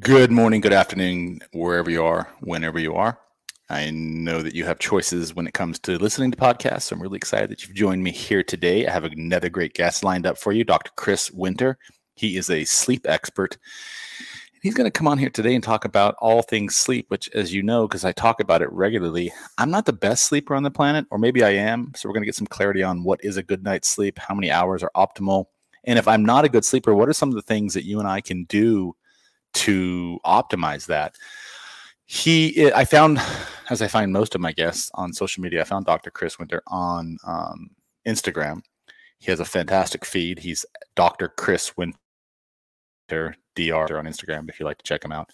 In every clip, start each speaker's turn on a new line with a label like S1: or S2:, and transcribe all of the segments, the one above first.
S1: Good morning, good afternoon, wherever you are, whenever you are. I know that you have choices when it comes to listening to podcasts. So I'm really excited that you've joined me here today. I have another great guest lined up for you, Dr. Chris Winter. He is a sleep expert. He's going to come on here today and talk about all things sleep, which, as you know, because I talk about it regularly, I'm not the best sleeper on the planet, or maybe I am. So we're going to get some clarity on what is a good night's sleep, how many hours are optimal. And if I'm not a good sleeper, what are some of the things that you and I can do to optimize that. He, I found, as I find most of my guests on social media, I found Dr. Chris Winter on um, Instagram. He has a fantastic feed. He's Dr. Chris Winter, DR on Instagram if you'd like to check him out.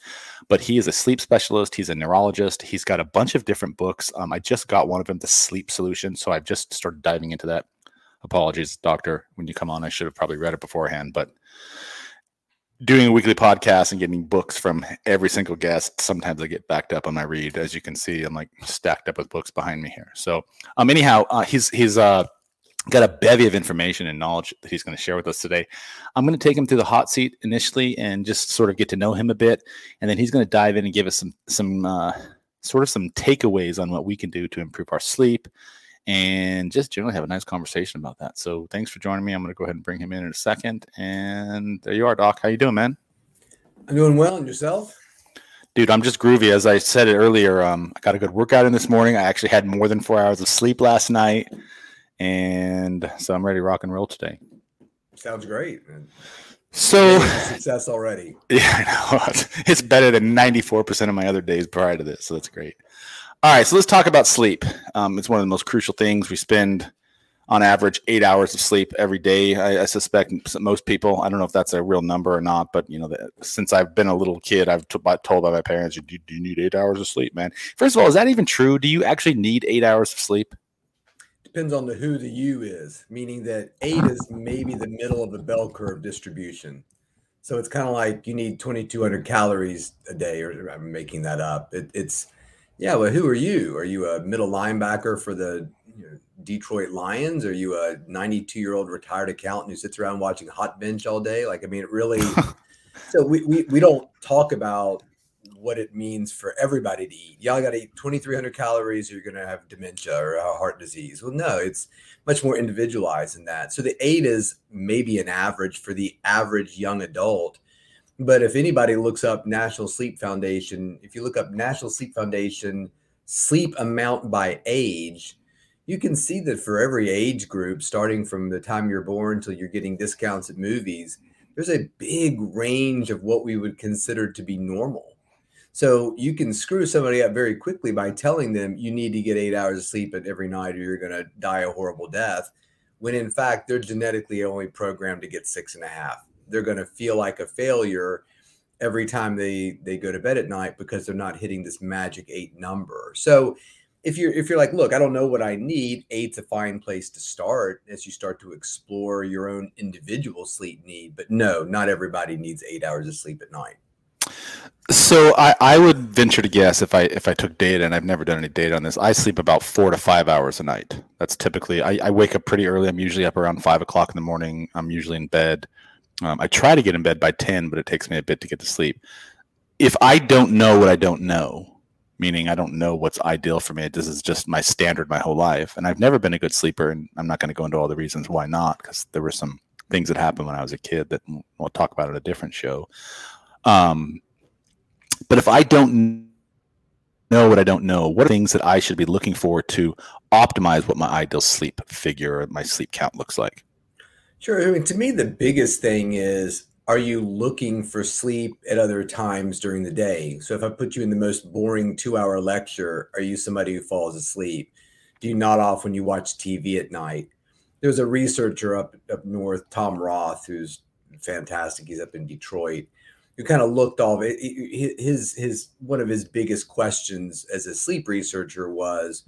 S1: But he is a sleep specialist. He's a neurologist. He's got a bunch of different books. Um, I just got one of them, The Sleep Solution. So I've just started diving into that. Apologies, doctor. When you come on, I should have probably read it beforehand, but doing a weekly podcast and getting books from every single guest sometimes i get backed up on my read as you can see i'm like stacked up with books behind me here. So um anyhow uh, he's he's uh got a bevy of information and knowledge that he's going to share with us today. I'm going to take him through the hot seat initially and just sort of get to know him a bit and then he's going to dive in and give us some some uh, sort of some takeaways on what we can do to improve our sleep and just generally have a nice conversation about that. So thanks for joining me. I'm going to go ahead and bring him in in a second. And there you are, Doc. How you doing, man?
S2: I'm doing well. And yourself?
S1: Dude, I'm just groovy. As I said it earlier, um, I got a good workout in this morning. I actually had more than four hours of sleep last night. And so I'm ready to rock and roll today.
S2: Sounds great.
S1: So
S2: success already.
S1: Yeah, I know. It's better than 94% of my other days prior to this. So that's great. All right, so let's talk about sleep. Um, it's one of the most crucial things. We spend, on average, eight hours of sleep every day. I, I suspect most people. I don't know if that's a real number or not, but you know, the, since I've been a little kid, I've t- told by my parents, do, "Do you need eight hours of sleep, man?" First of all, is that even true? Do you actually need eight hours of sleep?
S2: Depends on the who the you is, meaning that eight is maybe the middle of the bell curve distribution. So it's kind of like you need 2,200 calories a day, or I'm making that up. It, it's yeah, well, who are you? Are you a middle linebacker for the you know, Detroit Lions? Are you a 92 year old retired accountant who sits around watching Hot Bench all day? Like, I mean, it really. so we, we we don't talk about what it means for everybody to eat. Y'all got to eat 2,300 calories, or you're going to have dementia or heart disease. Well, no, it's much more individualized than that. So the eight is maybe an average for the average young adult but if anybody looks up National Sleep Foundation, if you look up National Sleep Foundation sleep amount by age, you can see that for every age group, starting from the time you're born till you're getting discounts at movies, there's a big range of what we would consider to be normal. So you can screw somebody up very quickly by telling them you need to get eight hours of sleep every night or you're going to die a horrible death, when in fact they're genetically only programmed to get six and a half they're going to feel like a failure every time they they go to bed at night because they're not hitting this magic eight number. So if you're if you're like, look, I don't know what I need, eight's a fine place to start as you start to explore your own individual sleep need. But no, not everybody needs eight hours of sleep at night.
S1: So I, I would venture to guess if I if I took data and I've never done any data on this, I sleep about four to five hours a night. That's typically I, I wake up pretty early. I'm usually up around five o'clock in the morning. I'm usually in bed. Um, I try to get in bed by 10, but it takes me a bit to get to sleep. If I don't know what I don't know, meaning I don't know what's ideal for me, this is just my standard my whole life. And I've never been a good sleeper. And I'm not going to go into all the reasons why not, because there were some things that happened when I was a kid that we'll talk about at a different show. Um, but if I don't know what I don't know, what are things that I should be looking for to optimize what my ideal sleep figure or my sleep count looks like?
S2: Sure. I mean, to me, the biggest thing is are you looking for sleep at other times during the day? So if I put you in the most boring two hour lecture, are you somebody who falls asleep? Do you nod off when you watch TV at night? There's a researcher up up north, Tom Roth, who's fantastic. He's up in Detroit. Who kind of looked all it. His his one of his biggest questions as a sleep researcher was,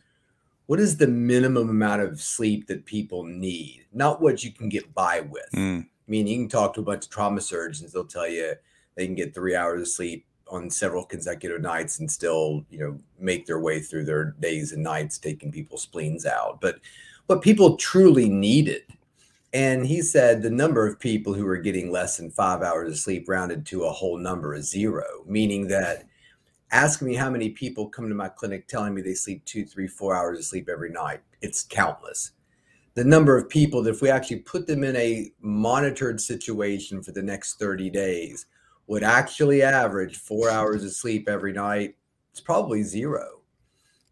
S2: what is the minimum amount of sleep that people need, not what you can get by with. Mm. I mean, you can talk to a bunch of trauma surgeons; they'll tell you they can get three hours of sleep on several consecutive nights and still, you know, make their way through their days and nights taking people's spleens out. But what people truly needed And he said the number of people who are getting less than five hours of sleep rounded to a whole number is zero, meaning that ask me how many people come to my clinic telling me they sleep two, three, four hours of sleep every night. It's countless. The number of people that if we actually put them in a monitored situation for the next 30 days would actually average four hours of sleep every night, it's probably zero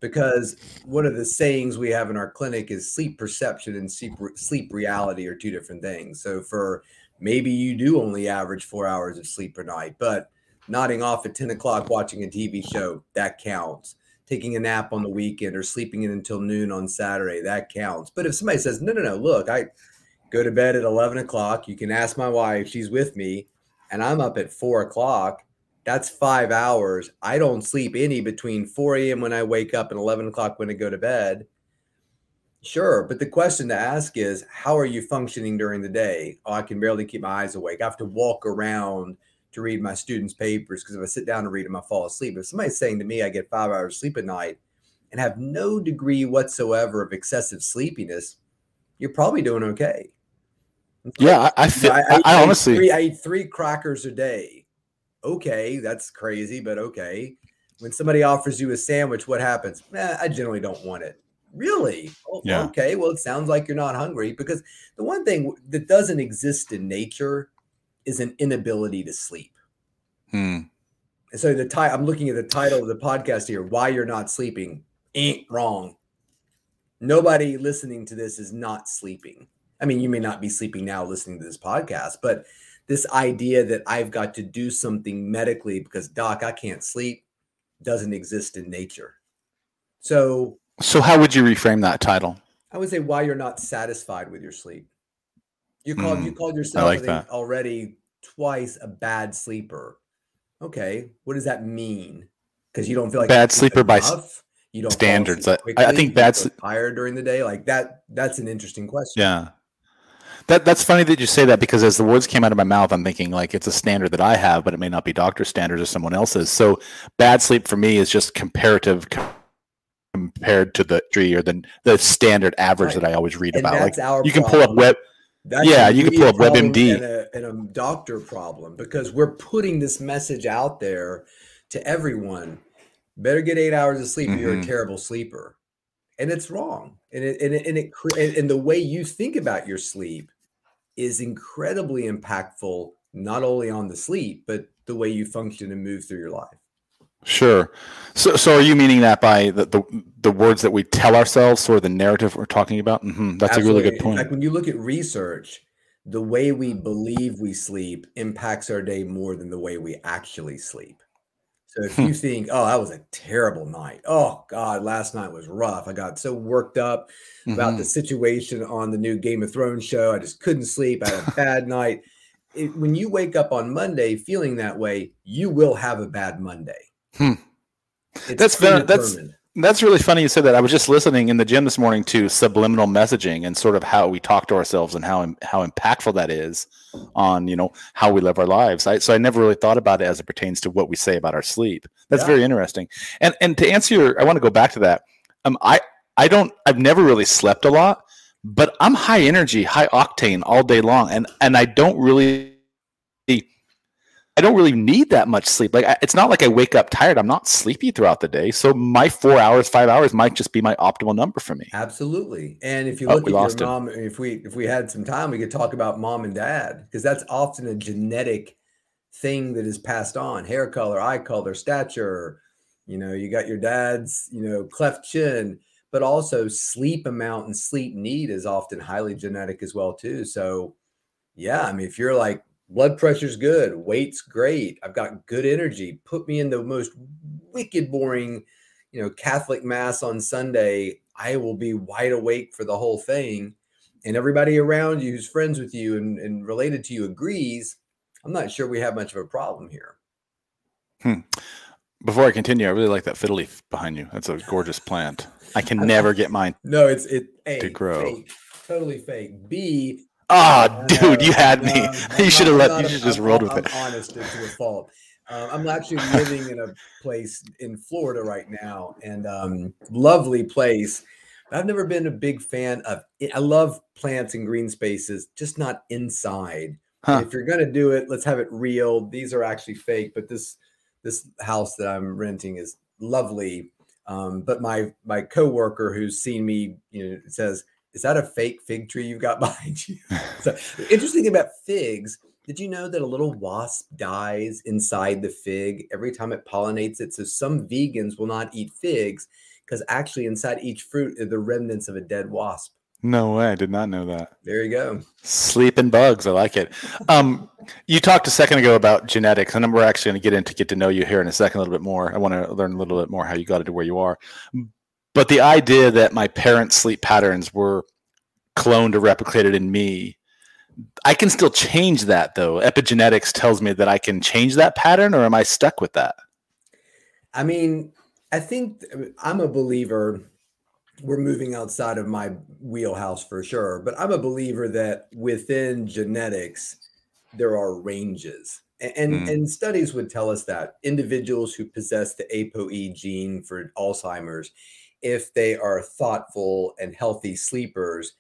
S2: because one of the sayings we have in our clinic is sleep perception and sleep, sleep reality are two different things. So for maybe you do only average four hours of sleep per night, but nodding off at 10 o'clock watching a TV show, that counts. Taking a nap on the weekend or sleeping in until noon on Saturday, that counts. But if somebody says, no, no, no, look, I go to bed at 11 o'clock, you can ask my wife, she's with me, and I'm up at four o'clock that's five hours. I don't sleep any between 4 a.m. when I wake up and 11 o'clock when I go to bed. Sure. But the question to ask is, how are you functioning during the day? Oh, I can barely keep my eyes awake. I have to walk around to read my students' papers because if I sit down and read them, I fall asleep. If somebody's saying to me, I get five hours sleep at night and have no degree whatsoever of excessive sleepiness, you're probably doing okay.
S1: Yeah, I, I, feel, I, I, I honestly,
S2: three, I eat three crackers a day okay, that's crazy, but okay. When somebody offers you a sandwich, what happens? Eh, I generally don't want it. Really? Oh, yeah. Okay. Well, it sounds like you're not hungry because the one thing that doesn't exist in nature is an inability to sleep.
S1: Hmm.
S2: And so the title, I'm looking at the title of the podcast here, Why You're Not Sleeping. Ain't wrong. Nobody listening to this is not sleeping. I mean, you may not be sleeping now listening to this podcast, but this idea that I've got to do something medically because doc, I can't sleep doesn't exist in nature. So
S1: So how would you reframe that title?
S2: I would say why you're not satisfied with your sleep. You called mm, you called yourself
S1: like
S2: already twice a bad sleeper. Okay, what does that mean? Because you don't feel like
S1: bad sleeper by
S2: you don't
S1: standards. I, I, think bad sleep
S2: tired during the day like that. That's an interesting question.
S1: Yeah, that that's funny that you say that because as the words came out of my mouth, I'm thinking like it's a standard that I have, but it may not be doctor standards or someone else's. So bad sleep for me is just comparative compared to the tree or the the standard average right. that I always read
S2: and
S1: about.
S2: Like
S1: you can pull up web. That's yeah, you can pull up WebMD
S2: and a, and a doctor problem because we're putting this message out there to everyone. Better get eight hours of sleep. Mm-hmm. You're a mm-hmm. terrible sleeper, and it's wrong. And it, and it, and it and the way you think about your sleep is incredibly impactful, not only on the sleep, but the way you function and move through your life.
S1: Sure. So, so are you meaning that by the, the, the words that we tell ourselves or the narrative we're talking about? Mm-hmm. That's Absolutely. a really good point.
S2: Like when you look at research, the way we believe we sleep impacts our day more than the way we actually sleep. So if you think, oh, that was a terrible night. Oh God, last night was rough. I got so worked up about mm-hmm. the situation on the new Game of Thrones show. I just couldn't sleep. I had a bad night. It, when you wake up on Monday feeling that way, you will have a bad Monday.
S1: Hmm. That's that's that's really funny you said that. I was just listening in the gym this morning to subliminal messaging and sort of how we talk to ourselves and how how impactful that is on you know how we live our lives. I, so I never really thought about it as it pertains to what we say about our sleep. That's yeah. very interesting. And and to answer your, I want to go back to that. Um, I I don't. I've never really slept a lot, but I'm high energy, high octane all day long, and and I don't really I don't really need that much sleep. Like I, it's not like I wake up tired. I'm not sleepy throughout the day. So my four hours, five hours might just be my optimal number for me.
S2: Absolutely. And if you oh, look at your mom, it. if we if we had some time, we could talk about mom and dad because that's often a genetic thing that is passed on: hair color, eye color, stature. You know, you got your dad's, you know, cleft chin, but also sleep amount and sleep need is often highly genetic as well too. So, yeah, I mean, if you're like blood pressure's good, weight's great, I've got good energy. Put me in the most wicked boring, you know, Catholic mass on Sunday. I will be wide awake for the whole thing. And everybody around you who's friends with you and, and related to you agrees. I'm not sure we have much of a problem here.
S1: Hmm. Before I continue, I really like that fiddle leaf behind you. That's a gorgeous plant. I can never get mine.
S2: No, it's it
S1: a, to grow.
S2: Fake, totally fake. B,
S1: Oh, dude, you had me. you should have let. You should just rolled with
S2: I'm
S1: it.
S2: Honest to a fault. Uh, I'm actually living in a place in Florida right now, and um, lovely place. I've never been a big fan of. I love plants and green spaces, just not inside. Huh. If you're gonna do it, let's have it real. These are actually fake, but this this house that I'm renting is lovely. Um, but my my coworker who's seen me, you know, says, "Is that a fake fig tree you've got behind you?" so interesting thing about figs. Did you know that a little wasp dies inside the fig every time it pollinates it? So some vegans will not eat figs because actually inside each fruit are the remnants of a dead wasp.
S1: No way. I did not know that.
S2: There you go.
S1: Sleeping bugs. I like it. Um, you talked a second ago about genetics, and we're actually going to get into get to know you here in a second a little bit more. I want to learn a little bit more how you got to where you are. But the idea that my parents' sleep patterns were cloned or replicated in me, I can still change that though. Epigenetics tells me that I can change that pattern, or am I stuck with that?
S2: I mean, I think I'm a believer we're moving outside of my wheelhouse for sure, but I'm a believer that within genetics, there are ranges. And, mm. and studies would tell us that individuals who possess the ApoE gene for Alzheimer's, if they are thoughtful and healthy sleepers,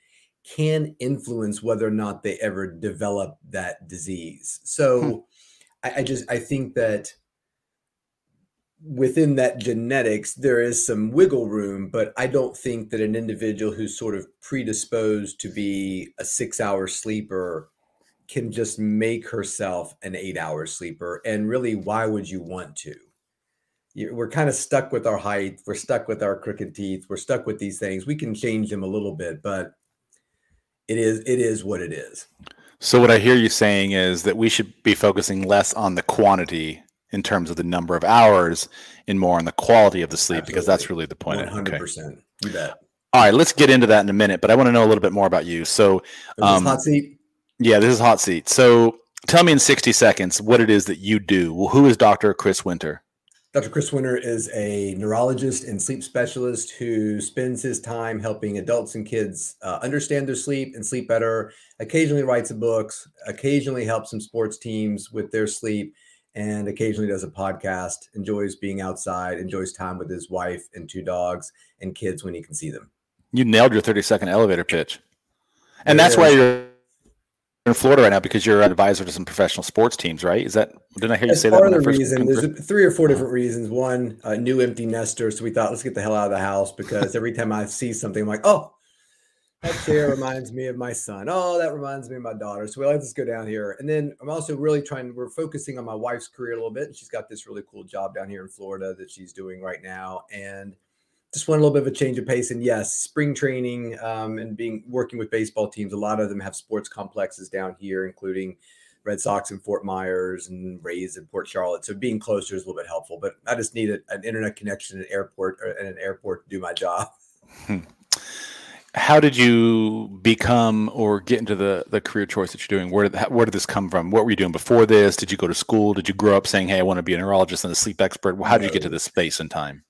S2: can influence whether or not they ever develop that disease. So hmm. I, I just I think that within that genetics, there is some wiggle room, but I don't think that an individual who's sort of predisposed to be a six hour sleeper can just make herself an eight hour sleeper. And really, why would you want to? We're kind of stuck with our height. We're stuck with our crooked teeth. We're stuck with these things. We can change them a little bit, but it is it is what it is.
S1: So what I hear you saying is that we should be focusing less on the quantity in terms of the number of hours and more on the quality of the sleep Absolutely. because that's really the point.
S2: 100%. Okay. You bet.
S1: All right, let's get into that in a minute, but I want to know a little bit more about you. So,
S2: um, hot seat.
S1: Yeah, this is hot seat. So, tell me in 60 seconds what it is that you do. Well, who is Dr. Chris Winter?
S2: Dr. Chris Winter is a neurologist and sleep specialist who spends his time helping adults and kids uh, understand their sleep and sleep better. Occasionally writes books, occasionally helps some sports teams with their sleep, and occasionally does a podcast, enjoys being outside, enjoys time with his wife and two dogs and kids when he can see them.
S1: You nailed your 30 second elevator pitch. And that's why you're in Florida right now because you're an advisor to some professional sports teams, right? Is that didn't I hear you say that?
S2: Part of the reason there's three or four different reasons. One, a new empty nester, so we thought let's get the hell out of the house because every time I see something, I'm like, oh, that chair reminds me of my son. Oh, that reminds me of my daughter. So we like, let's go down here. And then I'm also really trying, we're focusing on my wife's career a little bit. And she's got this really cool job down here in Florida that she's doing right now. And just want a little bit of a change of pace. And yes, spring training um, and being working with baseball teams. A lot of them have sports complexes down here, including Red Sox in Fort Myers and Rays in Port Charlotte. So being closer is a little bit helpful. But I just need a, an internet connection at an airport or at an airport to do my job.
S1: Hmm how did you become or get into the the career choice that you're doing? Where did where did this come from? What were you doing before this? Did you go to school? Did you grow up saying, "Hey, I want to be a neurologist and a sleep expert"? How did you get to this space and time?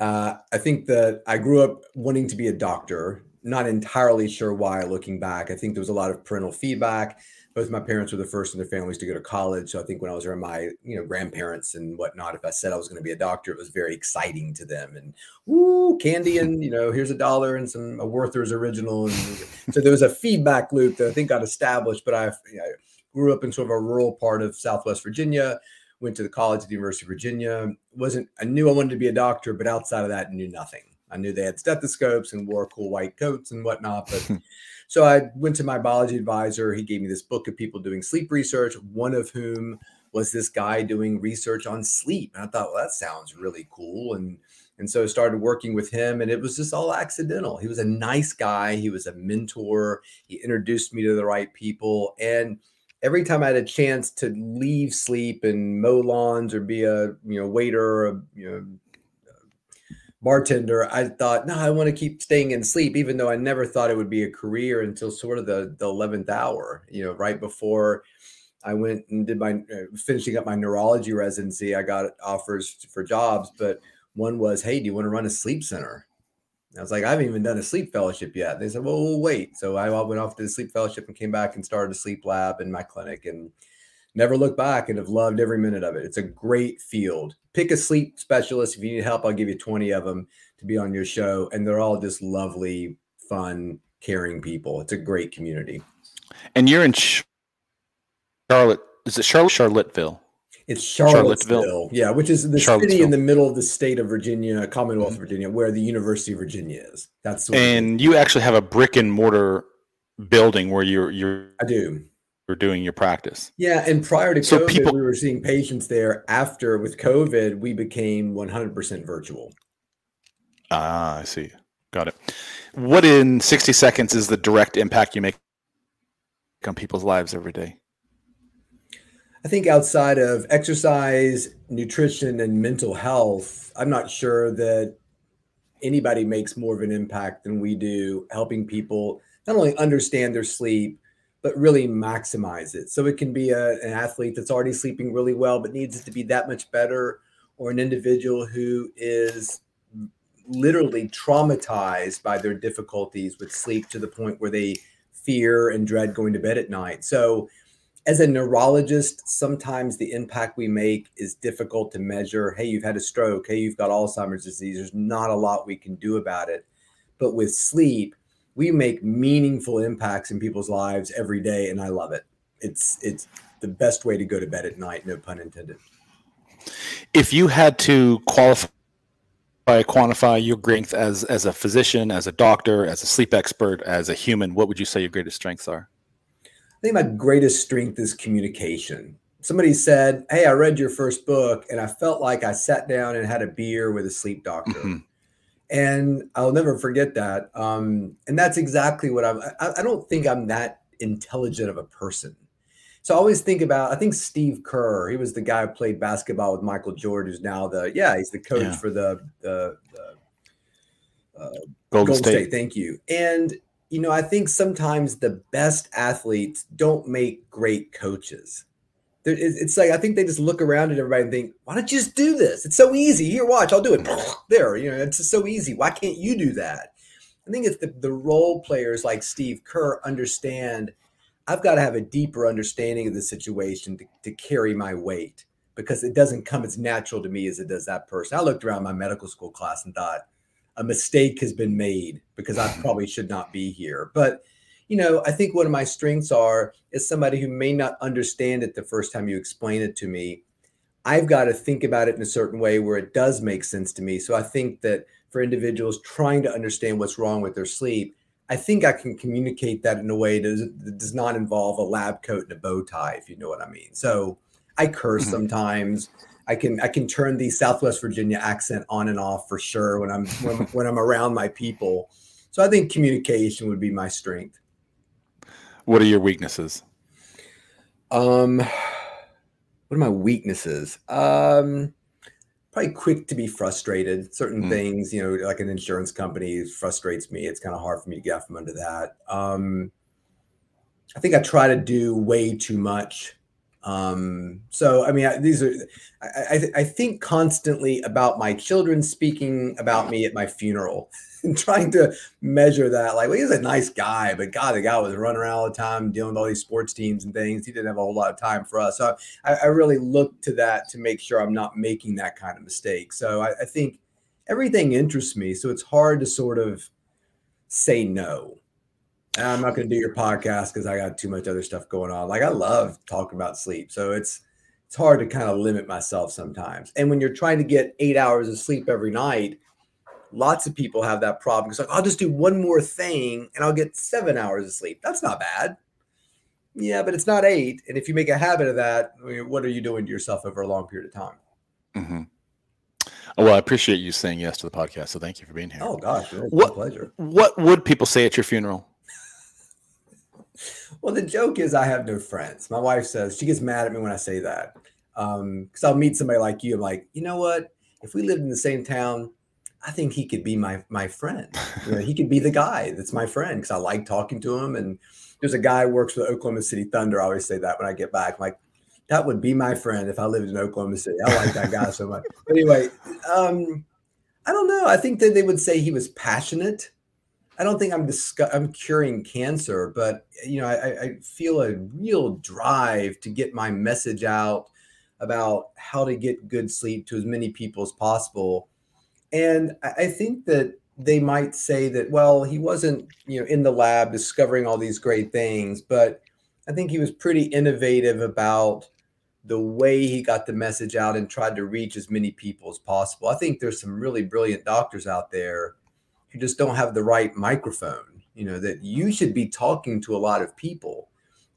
S2: Uh, I think that I grew up wanting to be a doctor. Not entirely sure why. Looking back, I think there was a lot of parental feedback both my parents were the first in their families to go to college. So I think when I was around my, you know, grandparents and whatnot, if I said I was going to be a doctor, it was very exciting to them. And woo, candy and you know, here's a dollar and some a Werther's original. And so there was a feedback loop that I think got established. But I, you know, grew up in sort of a rural part of Southwest Virginia. Went to the college at the University of Virginia. wasn't I knew I wanted to be a doctor, but outside of that, knew nothing. I knew they had stethoscopes and wore cool white coats and whatnot, but So I went to my biology advisor. He gave me this book of people doing sleep research, one of whom was this guy doing research on sleep. And I thought, well, that sounds really cool. And and so I started working with him, and it was just all accidental. He was a nice guy. He was a mentor. He introduced me to the right people. And every time I had a chance to leave sleep and mow lawns or be a you know waiter or a you know bartender, I thought, no, I want to keep staying in sleep, even though I never thought it would be a career until sort of the the eleventh hour. You know, right before I went and did my uh, finishing up my neurology residency, I got offers for jobs, but one was, hey, do you want to run a sleep center? I was like, I haven't even done a sleep fellowship yet. They said, well, we'll wait. So I went off to the sleep fellowship and came back and started a sleep lab in my clinic and never looked back and have loved every minute of it. It's a great field. Pick a sleep specialist. If you need help, I'll give you 20 of them to be on your show. And they're all just lovely, fun, caring people. It's a great community.
S1: And you're in Charlotte. Is it Charlotte? Charlottesville.
S2: It's Charlottesville, Charlottesville. yeah, which is the city in the middle of the state of Virginia, Commonwealth mm-hmm. of Virginia, where the University of Virginia is. That's
S1: and you actually have a brick and mortar building where you're you're.
S2: I do.
S1: You're doing your practice.
S2: Yeah, and prior to so COVID, people, we were seeing patients there. After with COVID, we became 100% virtual.
S1: Ah, I see. Got it. What in 60 seconds is the direct impact you make on people's lives every day?
S2: I think outside of exercise, nutrition, and mental health, I'm not sure that anybody makes more of an impact than we do helping people not only understand their sleep, but really maximize it. So it can be a, an athlete that's already sleeping really well, but needs it to be that much better, or an individual who is literally traumatized by their difficulties with sleep to the point where they fear and dread going to bed at night. So as a neurologist, sometimes the impact we make is difficult to measure. Hey, you've had a stroke. Hey, you've got Alzheimer's disease. There's not a lot we can do about it. But with sleep, we make meaningful impacts in people's lives every day, and I love it. It's it's the best way to go to bed at night, no pun intended.
S1: If you had to qualify quantify your strength as as a physician, as a doctor, as a sleep expert, as a human, what would you say your greatest strengths are?
S2: I think my greatest strength is communication. Somebody said, Hey, I read your first book and I felt like I sat down and had a beer with a sleep doctor. Mm-hmm. And I'll never forget that. Um, and that's exactly what I'm, I, I don't think I'm that intelligent of a person. So I always think about, I think Steve Kerr, he was the guy who played basketball with Michael Jordan, who's now the, yeah, he's the coach yeah. for the, the, the uh, Golden, Golden State. State. Thank you. And you know, I think sometimes the best athletes don't make great coaches. It's like I think they just look around at everybody and think, "Why don't you just do this? It's so easy. Here, watch, I'll do it." There, you know, it's so easy. Why can't you do that? I think it's the, the role players like Steve Kerr understand. I've got to have a deeper understanding of the situation to, to carry my weight because it doesn't come as natural to me as it does that person. I looked around my medical school class and thought, a mistake has been made because I probably should not be here. But you know, I think one of my strengths are is somebody who may not understand it the first time you explain it to me. I've got to think about it in a certain way where it does make sense to me. So I think that for individuals trying to understand what's wrong with their sleep, I think I can communicate that in a way that does not involve a lab coat and a bow tie, if you know what I mean. So I curse mm-hmm. sometimes. I can I can turn the Southwest Virginia accent on and off for sure when I'm when, when I'm around my people. So I think communication would be my strength.
S1: What are your weaknesses?
S2: Um, what are my weaknesses? Um, probably quick to be frustrated. Certain mm. things, you know, like an insurance company frustrates me. It's kind of hard for me to get from under that. Um, I think I try to do way too much um, so, I mean, I, these are, I, I, I, think constantly about my children speaking about me at my funeral and trying to measure that. Like, well, he's a nice guy, but God, the guy was running around all the time dealing with all these sports teams and things. He didn't have a whole lot of time for us. So, I, I really look to that to make sure I'm not making that kind of mistake. So, I, I think everything interests me. So, it's hard to sort of say no. I'm not going to do your podcast because I got too much other stuff going on. Like I love talking about sleep, so it's it's hard to kind of limit myself sometimes. And when you're trying to get eight hours of sleep every night, lots of people have that problem. It's like I'll just do one more thing and I'll get seven hours of sleep. That's not bad. Yeah, but it's not eight. And if you make a habit of that, I mean, what are you doing to yourself over a long period of time?
S1: Mm-hmm. Well, I appreciate you saying yes to the podcast. So thank you for being here.
S2: Oh gosh,
S1: what pleasure. What would people say at your funeral?
S2: Well, the joke is I have no friends. My wife says she gets mad at me when I say that. Um, because I'll meet somebody like you. I'm like, you know what? If we lived in the same town, I think he could be my my friend. You know, he could be the guy that's my friend because I like talking to him. And there's a guy who works for the Oklahoma City Thunder. I always say that when I get back. I'm like, that would be my friend if I lived in Oklahoma City. I like that guy so much. But anyway, um, I don't know. I think that they would say he was passionate I don't think I'm I'm curing cancer, but you know, I, I feel a real drive to get my message out about how to get good sleep to as many people as possible. And I think that they might say that, well, he wasn't, you know, in the lab discovering all these great things, but I think he was pretty innovative about the way he got the message out and tried to reach as many people as possible. I think there's some really brilliant doctors out there who just don't have the right microphone. You know, that you should be talking to a lot of people.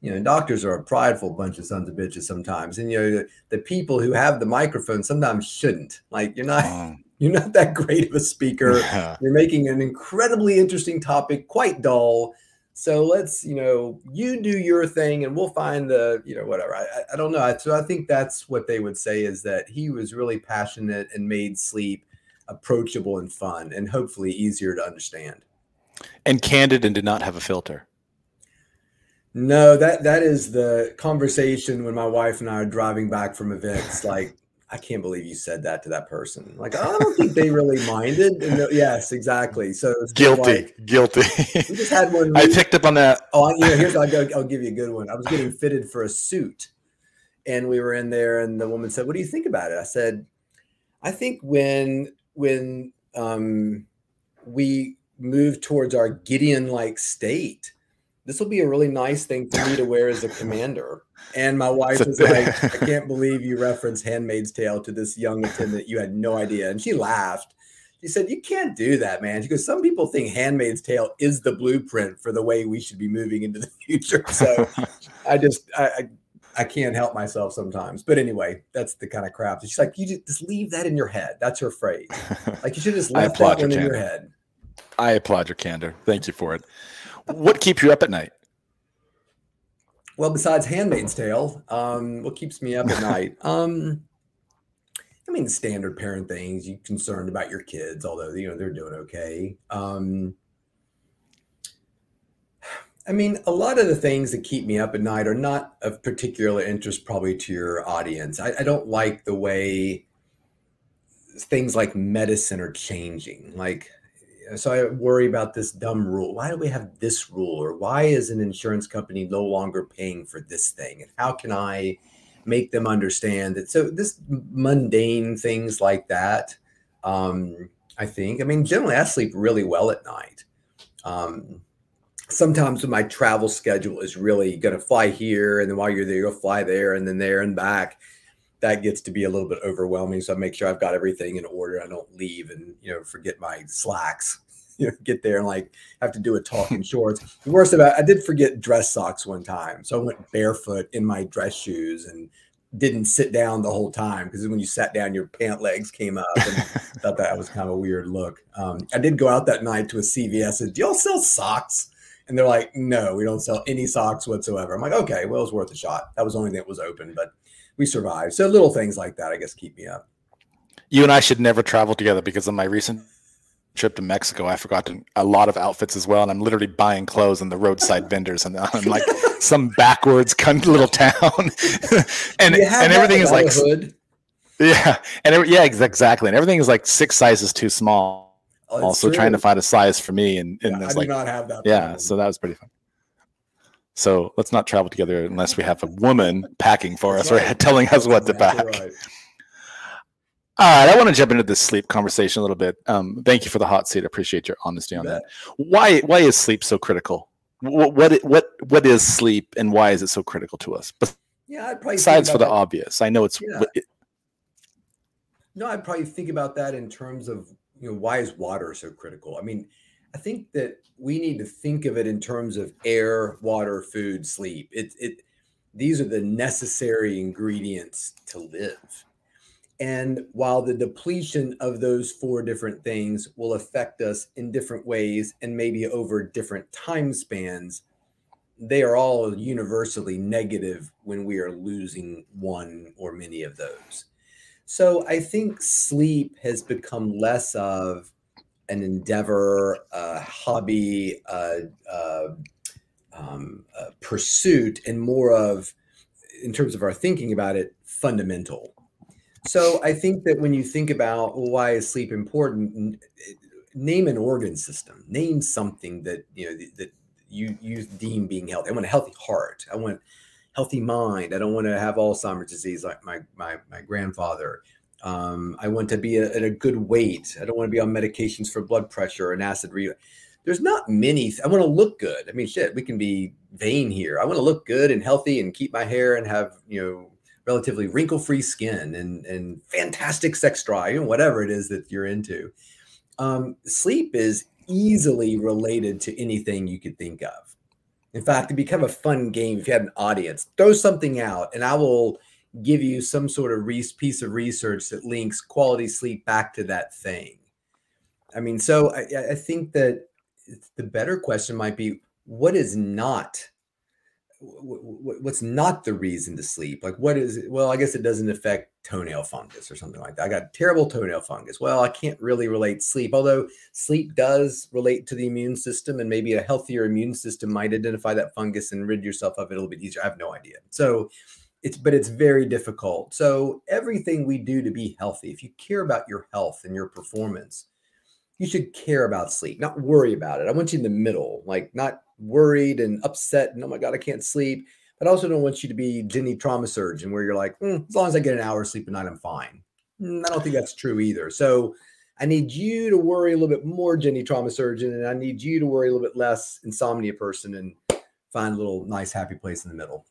S2: You know, doctors are a prideful bunch of sons of bitches sometimes. And you know, the, the people who have the microphone sometimes shouldn't. Like you're not oh. you're not that great of a speaker. Yeah. You're making an incredibly interesting topic quite dull so let's, you know, you do your thing and we'll find the, you know, whatever. I, I don't know. So I think that's what they would say is that he was really passionate and made sleep approachable and fun and hopefully easier to understand.
S1: And candid and did not have a filter.
S2: No, that that is the conversation when my wife and I are driving back from events. Like, I can't believe you said that to that person. Like, I don't think they really minded. And yes, exactly. So
S1: guilty, like, guilty. we just had one. I picked up on that.
S2: Oh, yeah. Here's I'll, go, I'll give you a good one. I was getting fitted for a suit, and we were in there, and the woman said, "What do you think about it?" I said, "I think when when um, we move towards our Gilead-like state." this will be a really nice thing for me to wear as a commander. And my wife was like, I can't believe you referenced Handmaid's Tale to this young attendant. You had no idea. And she laughed. She said, You can't do that, man. She goes, Some people think Handmaid's Tale is the blueprint for the way we should be moving into the future. So I just, I, I, I can't help myself sometimes. But anyway, that's the kind of crap. She's like, You just, just leave that in your head. That's her phrase. Like, you should just leave that one in your head.
S1: I applaud your candor. Thank you for it what keeps you up at night?
S2: Well, besides Handmaid's Tale, um, what keeps me up at night? Um, I mean, standard parent things. You're concerned about your kids, although you know they're doing okay. Um, I mean, a lot of the things that keep me up at night are not of particular interest, probably to your audience. I, I don't like the way things like medicine are changing. Like so I worry about this dumb rule. Why do we have this rule? Or why is an insurance company no longer paying for this thing? And how can I make them understand that? So this mundane things like that. Um, I think. I mean, generally, I sleep really well at night. Um, sometimes my travel schedule is really going to fly here, and then while you're there, you'll fly there, and then there and back that gets to be a little bit overwhelming. So I make sure I've got everything in order. I don't leave and you know forget my slacks. You know, get there and like have to do a talk in shorts. The worst about I did forget dress socks one time, so I went barefoot in my dress shoes and didn't sit down the whole time because when you sat down, your pant legs came up and thought that was kind of a weird look. Um, I did go out that night to a CVS and do y'all sell socks? And they're like, no, we don't sell any socks whatsoever. I'm like, okay, well, it was worth a shot. That was the only thing that was open, but we survived. So little things like that, I guess, keep me up.
S1: You and I should never travel together because of my recent trip to Mexico, I forgot to, a lot of outfits as well, and I'm literally buying clothes on the roadside vendors, and I'm like some backwards little town, and and everything is like hood? yeah, and every, yeah, exactly, and everything is like six sizes too small. Oh, also true. trying to find a size for me, and, and yeah, I like, not have that. Yeah, problem. so that was pretty fun. So let's not travel together unless we have a woman packing for us right. or telling us what to pack. Right. All right, I want to jump into this sleep conversation a little bit. Um, thank you for the hot seat. I appreciate your honesty on that. Why why is sleep so critical? What what what what is sleep, and why is it so critical to us?
S2: yeah, I'd probably
S1: besides for the that. obvious, I know it's. Yeah. It,
S2: no, I'd probably think about that in terms of you know why is water so critical? I mean, I think that we need to think of it in terms of air, water, food, sleep. It, it, these are the necessary ingredients to live. And while the depletion of those four different things will affect us in different ways and maybe over different time spans, they are all universally negative when we are losing one or many of those. So I think sleep has become less of an endeavor, a hobby, a, a, um, a pursuit, and more of, in terms of our thinking about it, fundamental. So I think that when you think about well, why is sleep important, name an organ system. Name something that you know that you you deem being healthy. I want a healthy heart. I want healthy mind. I don't want to have Alzheimer's disease like my my my grandfather. Um, I want to be at a good weight. I don't want to be on medications for blood pressure and acid reflux. There's not many. I want to look good. I mean, shit, we can be vain here. I want to look good and healthy and keep my hair and have you know relatively wrinkle-free skin and and fantastic sex drive, and whatever it is that you're into. Um, sleep is easily related to anything you could think of. In fact, it become a fun game if you had an audience. Throw something out, and I will give you some sort of re- piece of research that links quality sleep back to that thing. I mean, so I, I think that the better question might be what is not what's not the reason to sleep? Like what is it? Well i guess it doesn't affect toenail fungus or something like that. I got terrible toenail fungus. Well i can't really relate sleep although sleep does relate to the immune system and maybe a healthier immune system might identify that fungus and rid yourself of it a little bit easier. I have no idea. So it's but it's very difficult. So everything we do to be healthy if you care about your health and your performance you should care about sleep not worry about it i want you in the middle like not worried and upset and oh my god, I can't sleep. But I also don't want you to be Jenny trauma surgeon where you're like, mm, as long as I get an hour of sleep a night, I'm fine. Mm, I don't think that's true either. So I need you to worry a little bit more, Jenny trauma surgeon, and I need you to worry a little bit less, insomnia person, and find a little nice happy place in the middle.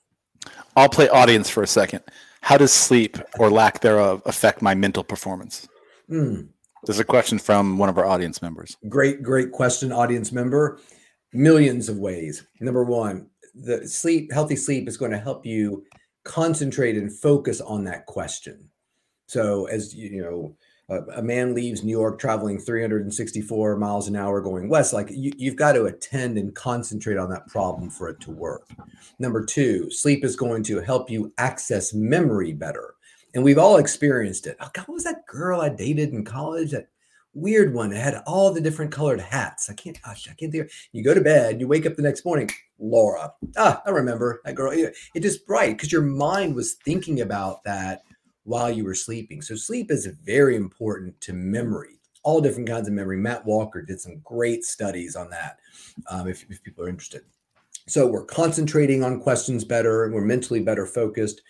S1: I'll play audience for a second. How does sleep or lack thereof affect my mental performance? Mm. There's a question from one of our audience members.
S2: Great, great question, audience member millions of ways. Number one, the sleep, healthy sleep is going to help you concentrate and focus on that question. So, as you know, a, a man leaves New York traveling 364 miles an hour going west, like you, you've got to attend and concentrate on that problem for it to work. Number two, sleep is going to help you access memory better. And we've all experienced it. Oh, God, what was that girl I dated in college that weird one. It had all the different colored hats. I can't, gosh, I can't think. Of, you go to bed, you wake up the next morning, Laura. Ah, I remember that girl. It, it just bright because your mind was thinking about that while you were sleeping. So sleep is very important to memory. All different kinds of memory. Matt Walker did some great studies on that. Um, if, if people are interested. So we're concentrating on questions better. We're mentally better focused.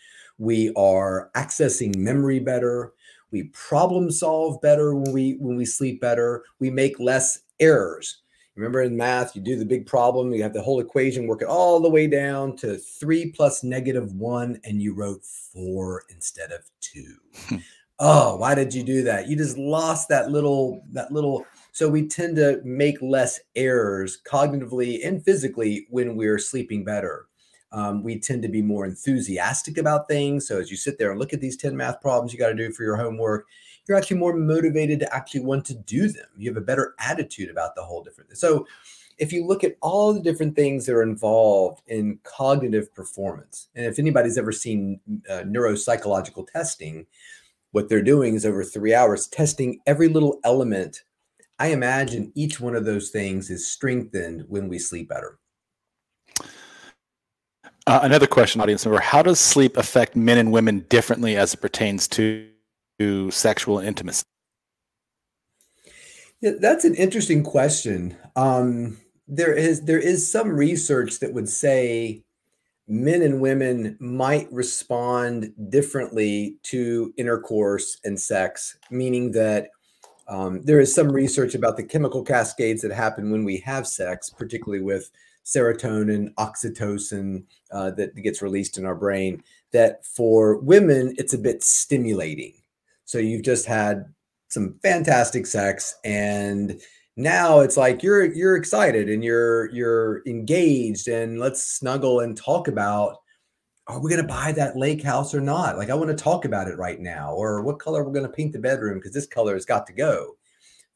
S2: We are accessing memory better. We problem solve better when we when we sleep better. We make less errors. Remember in math you do the big problem you have the whole equation work it all the way down to 3 plus negative 1 and you wrote 4 instead of 2 oh why did you do that? You just lost that little that little so we tend to make less errors cognitively and physically when we're sleeping better um, we tend to be more enthusiastic about things. So as you sit there and look at these 10 math problems you got to do for your homework, you're actually more motivated to actually want to do them. You have a better attitude about the whole different. So if you look at all the different things that are involved in cognitive performance, and if anybody's ever seen uh, neuropsychological testing, what they're doing is over three hours testing every little element. I imagine each one of those things is strengthened when we sleep better.
S1: Uh, another question, audience member: How does sleep affect men and women differently as it pertains to, to sexual intimacy?
S2: Yeah, that's an interesting question. Um, there is there is some research that would say men and women might respond differently to intercourse and sex, meaning that um, there is some research about the chemical cascades that happen when we have sex, particularly with serotonin, oxytocin uh, that gets released in our brain. That for women, it's a bit stimulating. So you've just had some fantastic sex, and now it's like you're you're excited and you're you're engaged, and let's snuggle and talk about are we going to buy that lake house or not? Like, I want to talk about it right now, or what color we're going to paint the bedroom because this color has got to go.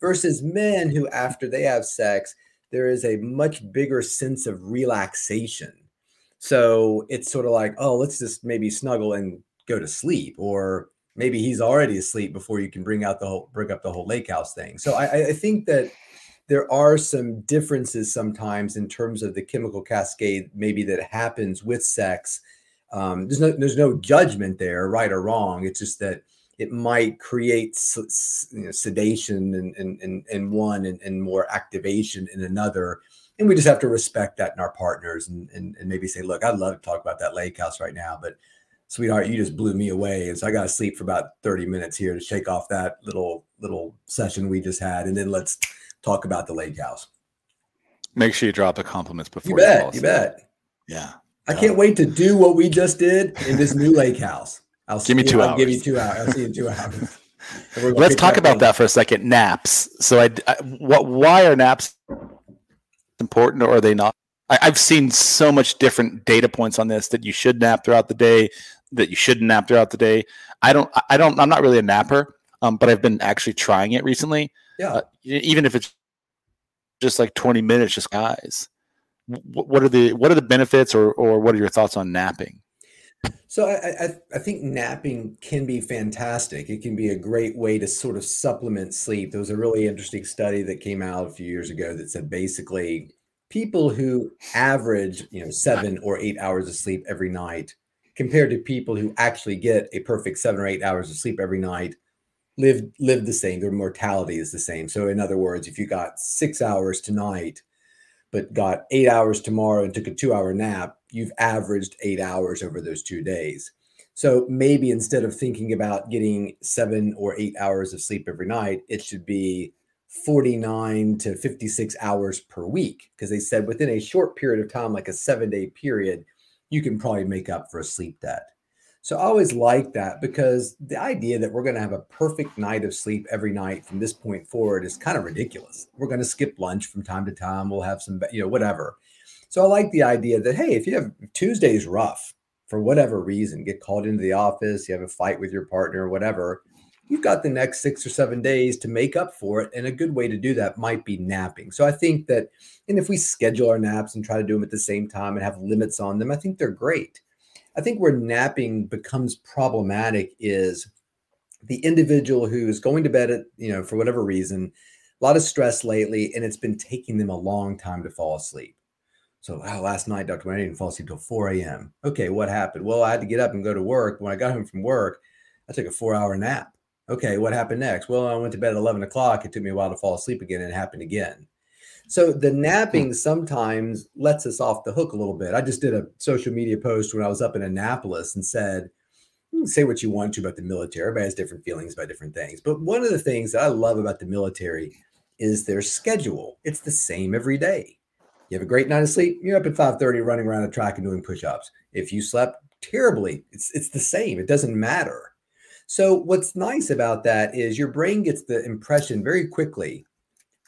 S2: Versus men who, after they have sex, there is a much bigger sense of relaxation. So it's sort of like, oh, let's just maybe snuggle and go to sleep, or maybe he's already asleep before you can bring out the whole bring up the whole lake house thing. So I, I think that there are some differences sometimes in terms of the chemical cascade, maybe that happens with sex. Um, there's no there's no judgment there, right or wrong. It's just that it might create you know, sedation in, in, in, one and, and more activation in another. And we just have to respect that in our partners and, and, and maybe say, look, I'd love to talk about that lake house right now, but sweetheart, you just blew me away. And so I got to sleep for about 30 minutes here to shake off that little, little session we just had. And then let's talk about the lake house.
S1: Make sure you drop the compliments before
S2: you bet. You, you bet.
S1: Yeah.
S2: I can't wait to do what we just did in this new lake house.
S1: I'll give me two
S2: I'll
S1: hours.
S2: give you two hours. I'll see you in two hours.
S1: Let's talk about that for a second. Naps. So, I, I, what? Why are naps important, or are they not? I, I've seen so much different data points on this that you should nap throughout the day, that you shouldn't nap throughout the day. I don't. I don't. I'm not really a napper, um, but I've been actually trying it recently.
S2: Yeah. Uh,
S1: even if it's just like 20 minutes, just guys. What are the what are the benefits, or or what are your thoughts on napping?
S2: So I, I, I think napping can be fantastic. It can be a great way to sort of supplement sleep. There was a really interesting study that came out a few years ago that said basically people who average you know seven or eight hours of sleep every night compared to people who actually get a perfect seven or eight hours of sleep every night live live the same their mortality is the same so in other words if you got six hours tonight but got eight hours tomorrow and took a two hour nap, you've averaged eight hours over those two days. So maybe instead of thinking about getting seven or eight hours of sleep every night, it should be 49 to 56 hours per week. Because they said within a short period of time, like a seven day period, you can probably make up for a sleep debt. So I always like that because the idea that we're going to have a perfect night of sleep every night from this point forward is kind of ridiculous. We're going to skip lunch from time to time. We'll have some, you know, whatever. So I like the idea that, hey, if you have Tuesday's rough for whatever reason, get called into the office, you have a fight with your partner or whatever, you've got the next six or seven days to make up for it. And a good way to do that might be napping. So I think that, and if we schedule our naps and try to do them at the same time and have limits on them, I think they're great. I think where napping becomes problematic is the individual who is going to bed at, you know, for whatever reason, a lot of stress lately, and it's been taking them a long time to fall asleep. So, wow, last night, Dr. I didn't fall asleep till 4 a.m. Okay, what happened? Well, I had to get up and go to work. When I got home from work, I took a four hour nap. Okay, what happened next? Well, I went to bed at 11 o'clock. It took me a while to fall asleep again, and it happened again. So the hmm. napping sometimes lets us off the hook a little bit. I just did a social media post when I was up in Annapolis and said, say what you want to about the military. Everybody has different feelings about different things. But one of the things that I love about the military is their schedule. It's the same every day. You have a great night of sleep, you're up at 5:30 running around a track and doing push-ups. If you slept terribly, it's it's the same. It doesn't matter. So what's nice about that is your brain gets the impression very quickly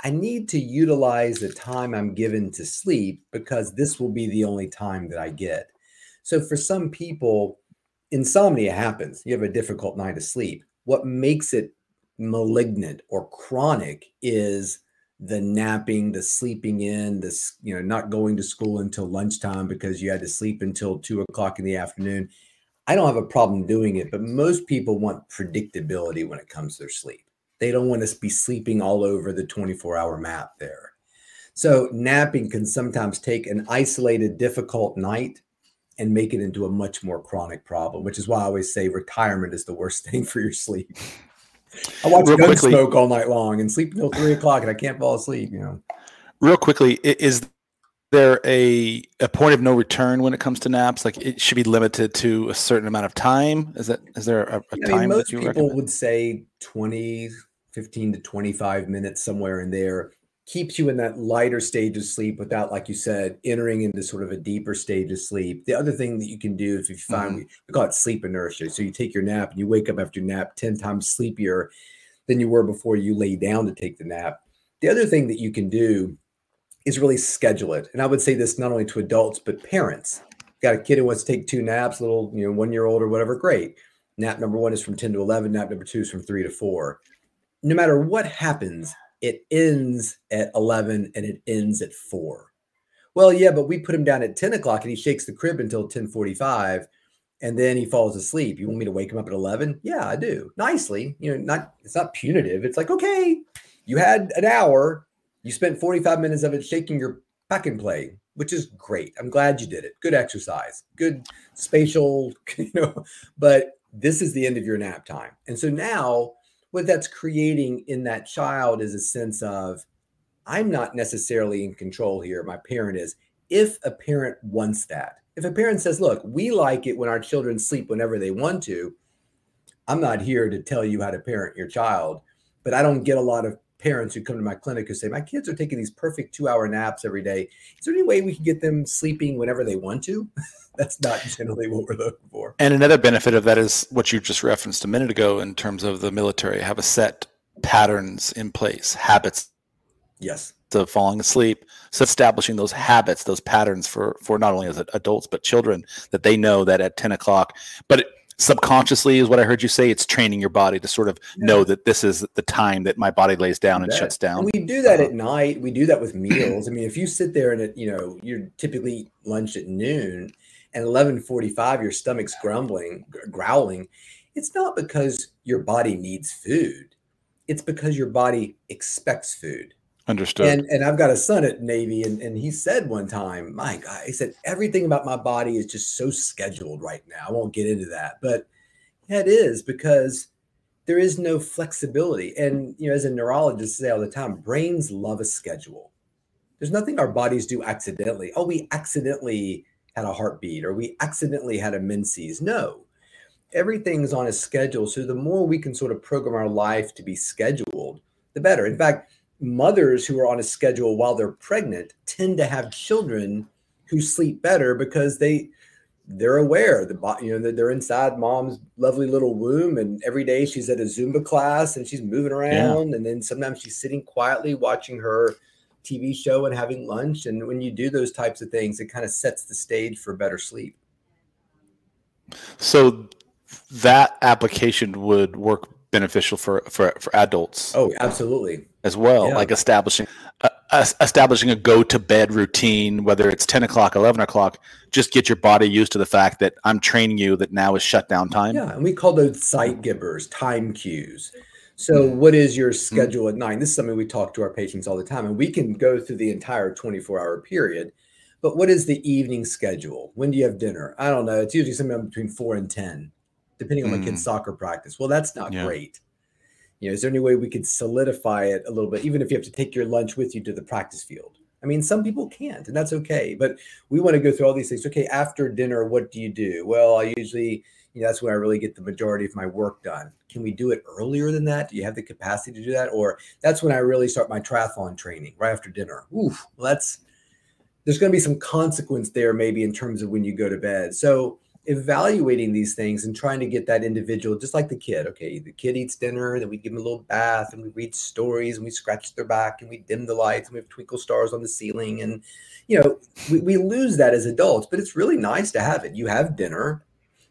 S2: I need to utilize the time I'm given to sleep because this will be the only time that I get. So for some people, insomnia happens. You have a difficult night of sleep. What makes it malignant or chronic is the napping, the sleeping in, this, you know, not going to school until lunchtime because you had to sleep until two o'clock in the afternoon. I don't have a problem doing it, but most people want predictability when it comes to their sleep. They don't want to be sleeping all over the 24 hour map there. So, napping can sometimes take an isolated, difficult night and make it into a much more chronic problem, which is why I always say retirement is the worst thing for your sleep. I watch Real smoke all night long and sleep until three o'clock and I can't fall asleep, you know.
S1: Real quickly, is there a a point of no return when it comes to naps? Like it should be limited to a certain amount of time. Is that is there a, a I time mean,
S2: most
S1: that you
S2: people
S1: recommend?
S2: would say 20, 15 to 25 minutes somewhere in there keeps you in that lighter stage of sleep without like you said entering into sort of a deeper stage of sleep. The other thing that you can do if you find mm-hmm. we call it sleep inertia. So you take your nap and you wake up after your nap 10 times sleepier than you were before you lay down to take the nap. The other thing that you can do is really schedule it. And i would say this not only to adults but parents. Got a kid who wants to take two naps little you know one year old or whatever great. Nap number one is from 10 to 11 nap number two is from 3 to 4 no matter what happens, it ends at 11 and it ends at 4. Well, yeah, but we put him down at 10 o'clock and he shakes the crib until 1045 and then he falls asleep. You want me to wake him up at 11? Yeah, I do. Nicely. You know, not it's not punitive. It's like, okay, you had an hour. You spent 45 minutes of it shaking your pack and play, which is great. I'm glad you did it. Good exercise. Good spatial, you know, but this is the end of your nap time. And so now what that's creating in that child is a sense of, I'm not necessarily in control here. My parent is. If a parent wants that, if a parent says, look, we like it when our children sleep whenever they want to, I'm not here to tell you how to parent your child, but I don't get a lot of parents who come to my clinic who say, My kids are taking these perfect two hour naps every day. Is there any way we can get them sleeping whenever they want to? That's not generally what we're looking for.
S1: And another benefit of that is what you just referenced a minute ago in terms of the military have a set patterns in place, habits.
S2: Yes.
S1: Of falling asleep. So establishing those habits, those patterns for for not only as adults but children that they know that at 10 o'clock. But it, subconsciously is what I heard you say. It's training your body to sort of yeah. know that this is the time that my body lays down and shuts down.
S2: And we do that at uh-huh. night. We do that with meals. I mean, if you sit there and it, you know, you're typically lunch at noon and 11:45 your stomach's grumbling, growling, it's not because your body needs food. It's because your body expects food.
S1: Understood.
S2: And and I've got a son at Navy, and, and he said one time, my God, he said, everything about my body is just so scheduled right now. I won't get into that. But yeah, it is because there is no flexibility. And you know, as a neurologist say all the time, brains love a schedule. There's nothing our bodies do accidentally. Oh, we accidentally had a heartbeat or we accidentally had a menses. No. Everything's on a schedule. So the more we can sort of program our life to be scheduled, the better. In fact, mothers who are on a schedule while they're pregnant tend to have children who sleep better because they they're aware the you know that they're inside mom's lovely little womb and every day she's at a zumba class and she's moving around yeah. and then sometimes she's sitting quietly watching her tv show and having lunch and when you do those types of things it kind of sets the stage for better sleep
S1: so that application would work beneficial for for for adults.
S2: Oh, absolutely.
S1: As well, yeah. like establishing uh, establishing a go to bed routine, whether it's ten o'clock, eleven o'clock. Just get your body used to the fact that I'm training you that now is shutdown time.
S2: Yeah, and we call those Zeitgebers, time cues. So, what is your schedule mm-hmm. at nine? This is something we talk to our patients all the time, and we can go through the entire 24 hour period. But what is the evening schedule? When do you have dinner? I don't know. It's usually somewhere between four and 10 depending on mm. my kid's soccer practice. Well, that's not yeah. great. You know, is there any way we could solidify it a little bit, even if you have to take your lunch with you to the practice field? I mean, some people can't, and that's okay. But we want to go through all these things. Okay, after dinner, what do you do? Well, I usually, you know, that's when I really get the majority of my work done. Can we do it earlier than that? Do you have the capacity to do that? Or that's when I really start my triathlon training right after dinner. Oof, that's there's going to be some consequence there, maybe in terms of when you go to bed. So evaluating these things and trying to get that individual, just like the kid. Okay, the kid eats dinner, then we give them a little bath and we read stories and we scratch their back and we dim the lights and we have twinkle stars on the ceiling. And, you know, we, we lose that as adults, but it's really nice to have it. You have dinner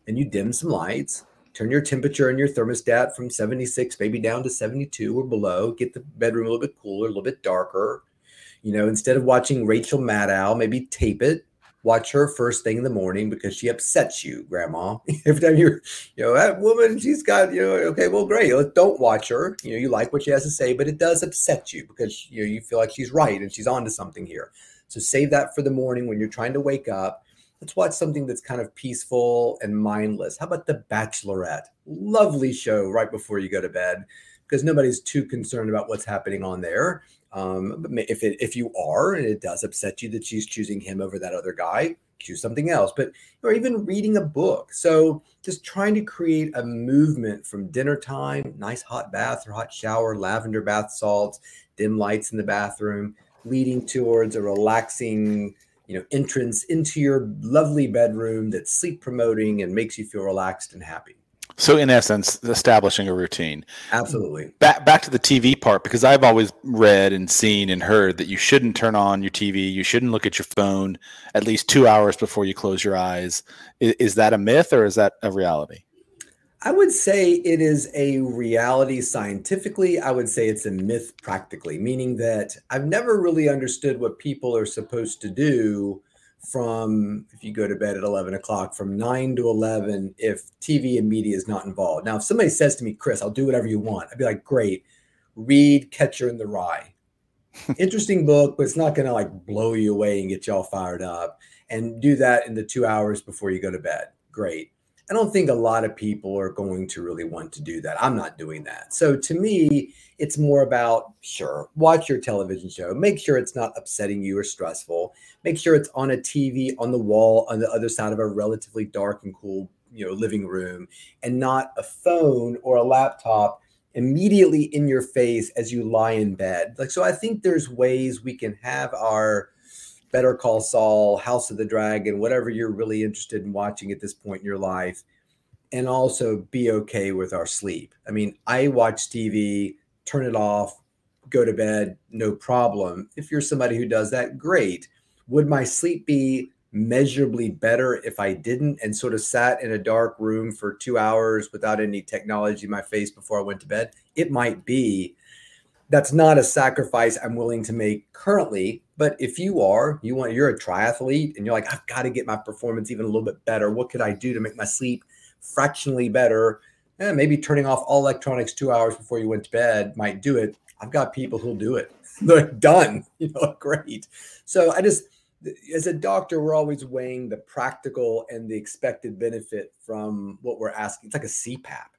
S2: and you dim some lights, turn your temperature and your thermostat from 76 maybe down to 72 or below, get the bedroom a little bit cooler, a little bit darker. You know, instead of watching Rachel Maddow, maybe tape it watch her first thing in the morning because she upsets you, grandma. Every time you're, you know, that woman, she's got, you know, okay, well, great. Don't watch her. You know, you like what she has to say, but it does upset you because, you know, you feel like she's right and she's onto something here. So save that for the morning when you're trying to wake up. Let's watch something that's kind of peaceful and mindless. How about The Bachelorette? Lovely show right before you go to bed because nobody's too concerned about what's happening on there. Um, if it if you are and it does upset you that she's choosing him over that other guy, choose something else. But or even reading a book. So just trying to create a movement from dinner time, nice hot bath or hot shower, lavender bath salts, dim lights in the bathroom, leading towards a relaxing you know entrance into your lovely bedroom that's sleep promoting and makes you feel relaxed and happy
S1: so, in essence, establishing a routine.
S2: Absolutely.
S1: Back back to the TV part because I've always read and seen and heard that you shouldn't turn on your TV, you shouldn't look at your phone at least two hours before you close your eyes. Is, is that a myth or is that a reality?
S2: I would say it is a reality scientifically. I would say it's a myth practically, meaning that I've never really understood what people are supposed to do from if you go to bed at 11 o'clock from 9 to 11 if tv and media is not involved. Now if somebody says to me chris i'll do whatever you want i'd be like great. Read catcher in the rye. Interesting book but it's not going to like blow you away and get you all fired up. And do that in the two hours before you go to bed. Great. I don't think a lot of people are going to really want to do that. I'm not doing that. So to me, it's more about sure, watch your television show. Make sure it's not upsetting you or stressful. Make sure it's on a TV on the wall on the other side of a relatively dark and cool, you know, living room and not a phone or a laptop immediately in your face as you lie in bed. Like so I think there's ways we can have our Better Call Saul, House of the Dragon, whatever you're really interested in watching at this point in your life, and also be okay with our sleep. I mean, I watch TV, turn it off, go to bed, no problem. If you're somebody who does that, great. Would my sleep be measurably better if I didn't and sort of sat in a dark room for two hours without any technology in my face before I went to bed? It might be. That's not a sacrifice I'm willing to make currently but if you are, you want you're a triathlete and you're like, I've got to get my performance even a little bit better. What could I do to make my sleep fractionally better? Eh, maybe turning off all electronics two hours before you went to bed might do it. I've got people who'll do it. They're done. You know, great. So I just as a doctor, we're always weighing the practical and the expected benefit from what we're asking. It's like a CPAP.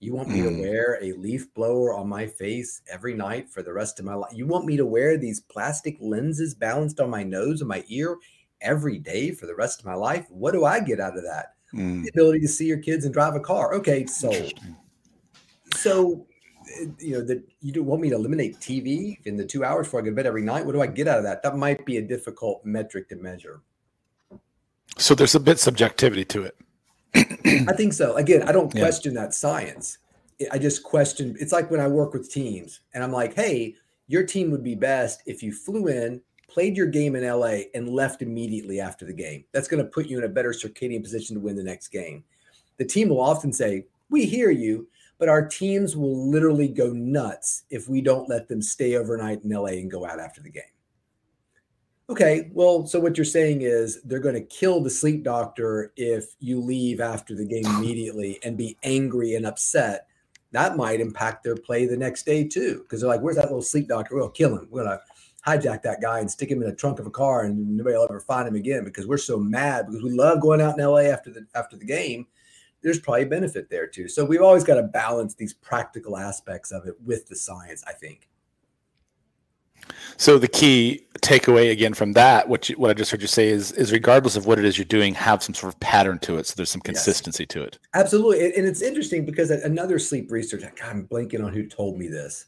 S2: You want me mm. to wear a leaf blower on my face every night for the rest of my life? You want me to wear these plastic lenses balanced on my nose and my ear every day for the rest of my life? What do I get out of that? Mm. The ability to see your kids and drive a car. Okay, so so you know that you don't want me to eliminate TV in the two hours before I go to bed every night. What do I get out of that? That might be a difficult metric to measure.
S1: So there's a bit subjectivity to it.
S2: I think so. Again, I don't question yeah. that science. I just question. It's like when I work with teams, and I'm like, "Hey, your team would be best if you flew in, played your game in LA, and left immediately after the game. That's going to put you in a better circadian position to win the next game." The team will often say, "We hear you." But our teams will literally go nuts if we don't let them stay overnight in LA and go out after the game. Okay, well, so what you're saying is they're going to kill the sleep doctor if you leave after the game immediately and be angry and upset. That might impact their play the next day too, because they're like, "Where's that little sleep doctor? We'll kill him. We're gonna hijack that guy and stick him in the trunk of a car, and nobody will ever find him again because we're so mad because we love going out in LA after the after the game." There's probably benefit there too. So we've always got to balance these practical aspects of it with the science. I think.
S1: So the key takeaway again from that, what you, what I just heard you say is, is regardless of what it is you're doing, have some sort of pattern to it. So there's some consistency yes. to it.
S2: Absolutely, and it's interesting because another sleep research. God, I'm blanking on who told me this.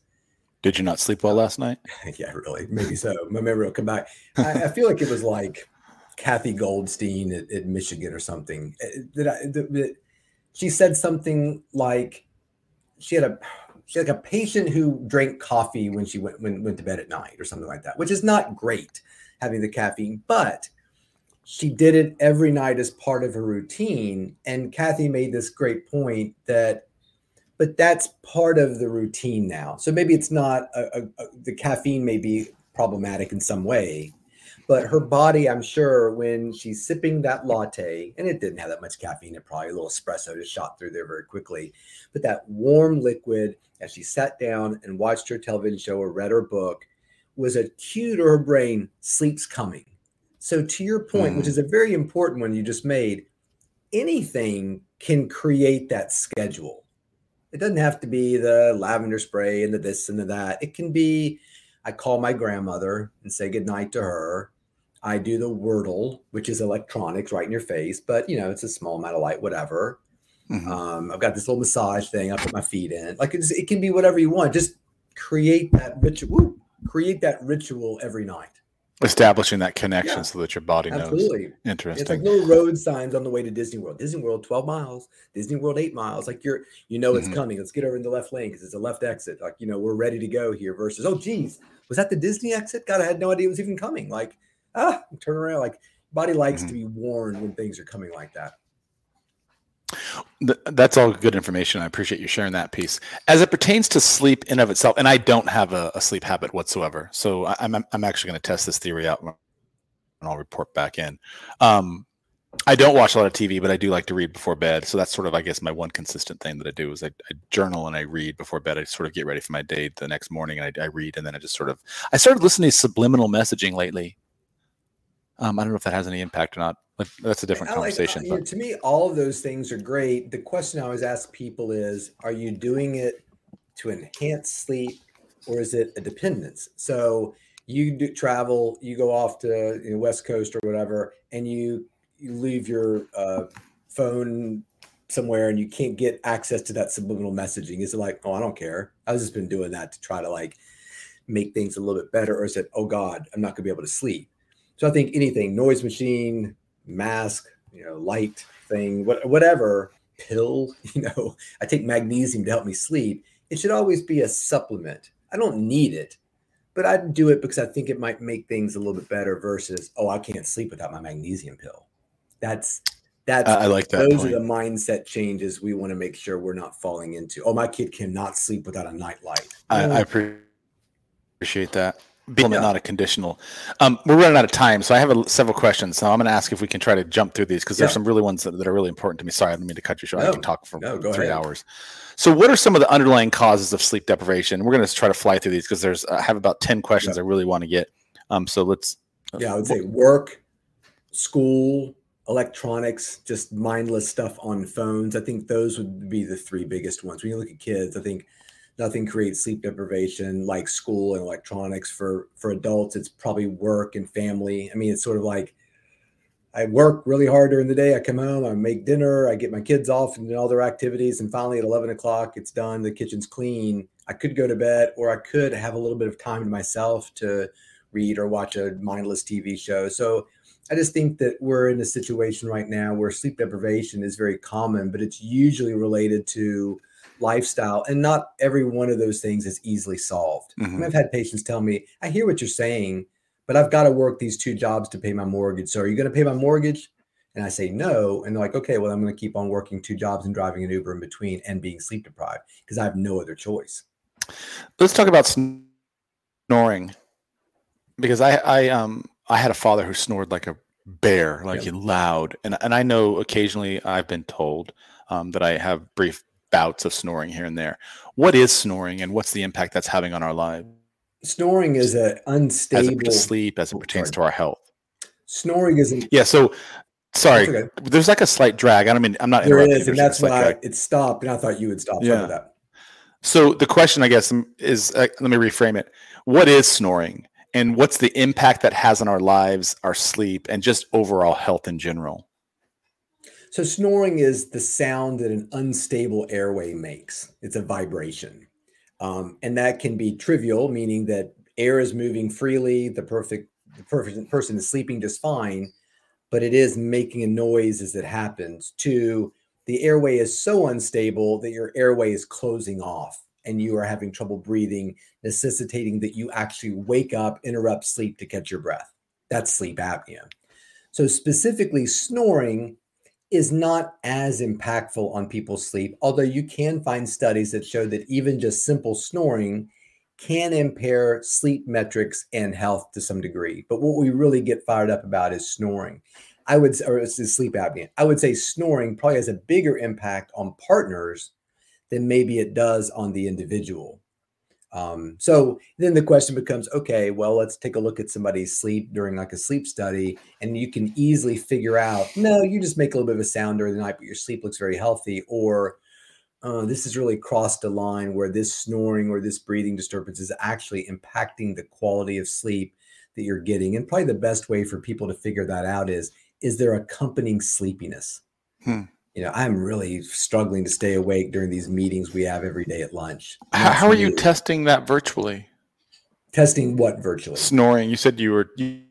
S1: Did you not sleep well last night?
S2: yeah, really, maybe so. My memory will come back. I, I feel like it was like Cathy Goldstein at, at Michigan or something. Uh, that, I, that she said something like she had a she's like a patient who drank coffee when she went when went to bed at night or something like that, which is not great having the caffeine, but she did it every night as part of her routine. And Cathy made this great point that, but that's part of the routine now. So maybe it's not a, a, a, the caffeine may be problematic in some way, but her body, I'm sure, when she's sipping that latte, and it didn't have that much caffeine, it probably a little espresso just shot through there very quickly. But that warm liquid, as she sat down and watched her television show or read her book, was a cue to her brain sleep's coming. So, to your point, mm. which is a very important one you just made, anything can create that schedule. It doesn't have to be the lavender spray and the this and the that. It can be I call my grandmother and say goodnight to her. I do the Wordle, which is electronics right in your face, but you know, it's a small amount of light, whatever. Mm-hmm. Um, I've got this little massage thing I put my feet in. Like it can be whatever you want. Just create that ritual, create that ritual every night.
S1: Establishing that connection yeah. so that your body Absolutely. knows. Interesting.
S2: It's like little road signs on the way to Disney World. Disney World, 12 miles. Disney World, eight miles. Like you're, you know, it's mm-hmm. coming. Let's get over in the left lane because it's a left exit. Like, you know, we're ready to go here versus, oh, geez, was that the Disney exit? God, I had no idea it was even coming. Like, ah, turn around. Like, body likes mm-hmm. to be warned when things are coming like that.
S1: That's all good information. I appreciate you sharing that piece. As it pertains to sleep in of itself, and I don't have a, a sleep habit whatsoever, so I'm I'm actually going to test this theory out, and I'll report back in. Um, I don't watch a lot of TV, but I do like to read before bed. So that's sort of, I guess, my one consistent thing that I do is I, I journal and I read before bed. I sort of get ready for my day the next morning, and I, I read, and then I just sort of I started listening to subliminal messaging lately. Um, I don't know if that has any impact or not That's a different conversation.
S2: Like, to me, all of those things are great. The question I always ask people is, are you doing it to enhance sleep or is it a dependence? So you do travel, you go off to you know, West Coast or whatever, and you you leave your uh, phone somewhere and you can't get access to that subliminal messaging. Is it like, oh, I don't care. I've just been doing that to try to like make things a little bit better, or is it, oh God, I'm not gonna be able to sleep? So I think anything, noise machine, mask, you know, light thing, what, whatever, pill, you know, I take magnesium to help me sleep. It should always be a supplement. I don't need it, but I do it because I think it might make things a little bit better versus, oh, I can't sleep without my magnesium pill. That's that's
S1: I like that.
S2: Those
S1: point.
S2: are the mindset changes we want to make sure we're not falling into. Oh, my kid cannot sleep without a nightlight.
S1: I, I oh. appreciate that being yeah. not a conditional. Um, we're running out of time, so I have a, several questions. So I'm going to ask if we can try to jump through these because there's some really ones that, that, are really important to me. Sorry, I didn't mean to cut you short. No, I can talk for no, three ahead. hours. So, what are some of the underlying causes of sleep deprivation? We're going to try to fly through these because there's I have about ten questions I really want to get. Um, so let's.
S2: Uh, yeah, I would say work, school, electronics, just mindless stuff on phones. I think those would be the three biggest ones. When you look at kids, I think nothing creates sleep deprivation like school and electronics for for adults. It's probably work and family. I mean it's sort of like i work really hard during the day. I come home i make dinner i get my kids off and all their activities and finally at 11 o'clock it's done the kitchen's clean. I could go to bed or i could have a little bit of time to myself to read or watch a mindless tv show. So i just think that we're in a situation right now where sleep deprivation is very common but it's usually related to lifestyle and not every one of those things is easily solved. Mm-hmm. I mean, i've had patients tell me i hear what you're saying but i've got to work these two jobs to pay my mortgage. So are you going to pay my mortgage? And i say no. And they're like okay well i'm going to keep on working two jobs and driving an uber in between and being sleep deprived because i have no other choice.
S1: Let's talk about snoring because i i um i had a father who snored like a bear like yep. loud and and i know occasionally i've been told um, that i have brief bouts of snoring here and there. What is snoring and what's the impact that's having on our lives?
S2: Snoring is an unstable
S1: as sleep as it oh, pertains sorry. to our health.
S2: Snoring is not
S1: yeah. So sorry, okay. there's like a slight drag. I don't mean I'm not.
S2: There is, and that's why it stopped. And I thought you would stop. Yeah. That.
S1: So the question, I guess, is uh, let me reframe it. What is snoring, and what's the impact that has on our lives, our sleep, and just overall health in general?
S2: So, snoring is the sound that an unstable airway makes, it's a vibration. Um, and that can be trivial, meaning that air is moving freely, the perfect, the perfect person is sleeping just fine, but it is making a noise as it happens. To the airway is so unstable that your airway is closing off and you are having trouble breathing, necessitating that you actually wake up, interrupt sleep to catch your breath. That's sleep apnea. So, specifically, snoring is not as impactful on people's sleep, although you can find studies that show that even just simple snoring can impair sleep metrics and health to some degree. But what we really get fired up about is snoring. I would, or it's sleep apnea. I would say snoring probably has a bigger impact on partners than maybe it does on the individual. Um, so then the question becomes okay, well, let's take a look at somebody's sleep during like a sleep study, and you can easily figure out no, you just make a little bit of a sound during the night, but your sleep looks very healthy, or uh, this has really crossed a line where this snoring or this breathing disturbance is actually impacting the quality of sleep that you're getting. And probably the best way for people to figure that out is is there accompanying sleepiness? Hmm you know, I'm really struggling to stay awake during these meetings we have every day at lunch.
S1: How, how are you testing that virtually?
S2: Testing what virtually?
S1: Snoring. You said you were you,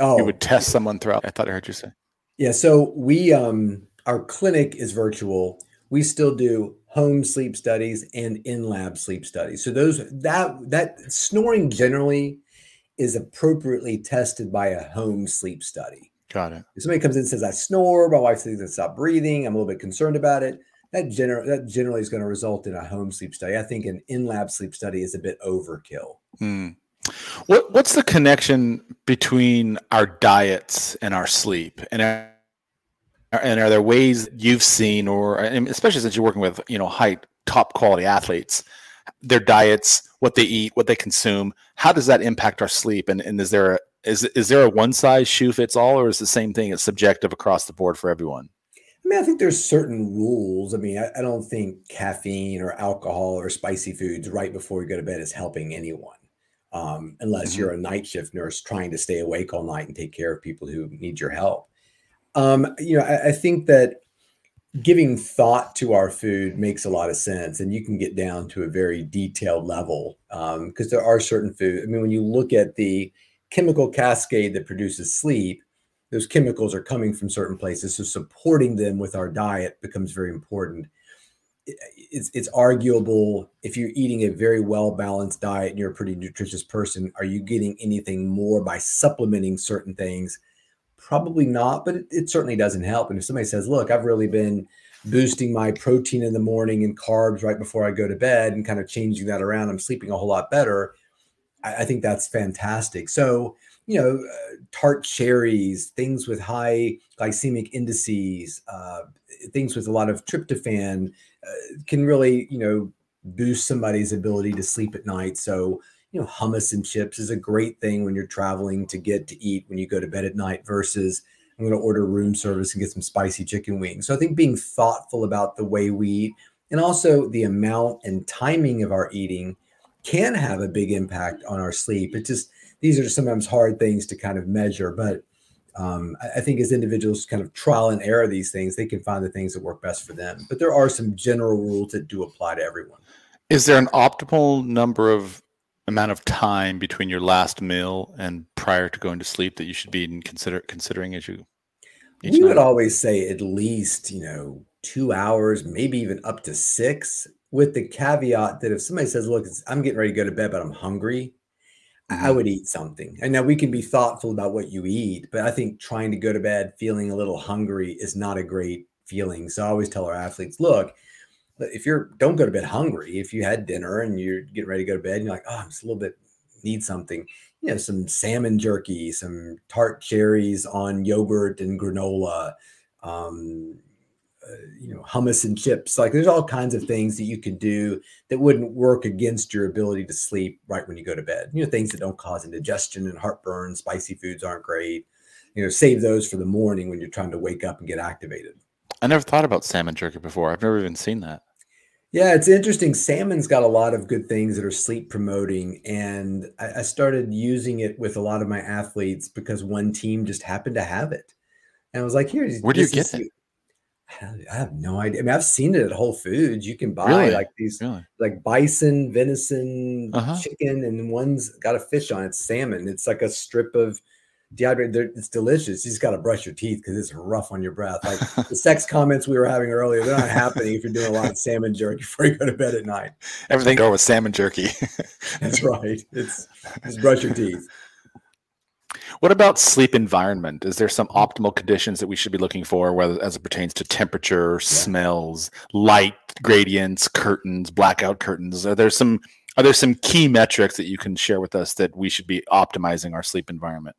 S1: oh. you would test someone throughout. I thought I heard you say.
S2: Yeah, so we um our clinic is virtual. We still do home sleep studies and in lab sleep studies. So those that that snoring generally is appropriately tested by a home sleep study.
S1: Got it.
S2: If somebody comes in and says I snore, my wife says I stop breathing, I'm a little bit concerned about it. That general that generally is going to result in a home sleep study. I think an in-lab sleep study is a bit overkill.
S1: Hmm. What what's the connection between our diets and our sleep? And are, and are there ways you've seen, or especially since you're working with you know high top quality athletes, their diets, what they eat, what they consume. How does that impact our sleep? And, and is there a, is is there a one size shoe fits all, or is the same thing? It's subjective across the board for everyone.
S2: I mean, I think there's certain rules. I mean, I, I don't think caffeine or alcohol or spicy foods right before you go to bed is helping anyone um, unless mm-hmm. you're a night shift nurse trying to stay awake all night and take care of people who need your help. Um, you know, I, I, think that giving thought to our food makes a lot of sense, and you can get down to a very detailed level because um, there are certain food. I mean, when you look at the chemical cascade that produces sleep, those chemicals are coming from certain places. So supporting them with our diet becomes very important it's it's arguable if you're eating a very well balanced diet and you're a pretty nutritious person are you getting anything more by supplementing certain things probably not but it, it, certainly doesn't help and if somebody says look i've really been boosting my protein in the morning and carbs right before i go to bed and kind of changing that around i'm sleeping a whole lot better i, I think that's fantastic so you know uh, tart cherries things with high glycemic indices uh, things with a lot of tryptophan can really, you know, boost somebody's ability to sleep at night. So, you know, hummus and chips is a great thing when you're traveling to get to eat when you go to bed at night versus I'm going to order room service and get some spicy chicken wings. So I think being thoughtful about the way we eat and also the amount and timing of our eating can have a big impact on our sleep. It just these are sometimes hard things to kind of measure, but um, I, I, think as individuals kind of trial and error these things, they can find the things that work best for them. But there are some general rules that do apply to everyone.
S1: Is there an optimal number of amount of time between your last meal and prior to going to sleep that you should be consider considering as you?
S2: We night? would always say at least you know two hours, maybe even up to six, with the caveat that if somebody says, "Look, I'm getting ready to go to bed, but I'm hungry," I mm-hmm. would eat something. And now we can be thoughtful about what you eat, but I think trying to go to bed feeling a little hungry is not a great feeling. So I always tell our athletes, look, if you're don't go to bed hungry. If you had dinner and you're getting ready to go to bed, and you're like, oh, I'm just a little bit need something, you know, some salmon jerky, some tart cherries on yogurt and granola, um, uh, you know hummus and chips. Like there's all kinds of things that you could do that wouldn't work against your ability to sleep right when you go to bed. You know things that don't cause indigestion and heartburn spicy foods aren't great. You know save those for the morning when you're trying to wake up and get activated.
S1: I never thought about salmon jerky before. I've never even seen that
S2: yeah it's interesting salmon's got a lot of good things that are sleep promoting and I, I started using it with a lot of my athletes because one team just happened to have it and i was like here
S1: where do you get it
S2: I have no idea. I mean, I've seen it at Whole Foods. You can buy really? like these, really? like bison, venison, uh-huh. chicken, and one's got a fish on it, salmon. It's like a strip of dehydrated. It's delicious. You just got to brush your teeth because it's rough on your breath. Like the sex comments we were having earlier, they're not happening if you're doing a lot of salmon jerky before you go to bed at night.
S1: Everything go with salmon jerky.
S2: That's right. It's just brush your teeth.
S1: What about sleep environment? Is there some optimal conditions that we should be looking for, whether as it pertains to temperature, yeah. smells, light gradients, curtains, blackout curtains? Are there some are there some key metrics that you can share with us that we should be optimizing our sleep environment?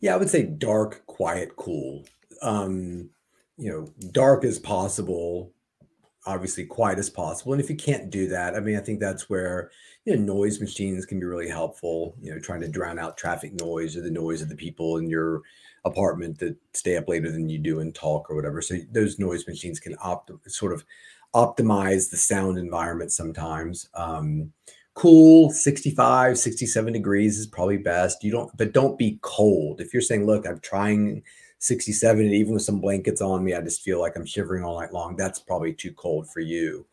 S2: Yeah, I would say dark, quiet, cool. Um, you know, dark as possible, obviously quiet as possible. And if you can't do that, I mean, I think that's where you know noise machines can be really helpful. You know, trying to drown out traffic noise or the noise of the people in your apartment that stay up later than you do and talk or whatever. So those noise machines can opt sort of optimize the sound environment sometimes. Um, cool 65 67 degrees is probably best. You don't but don't be cold. If you're saying look i'm trying 67 and even with some blankets on me i just feel like i'm shivering all night long that's probably too cold for you.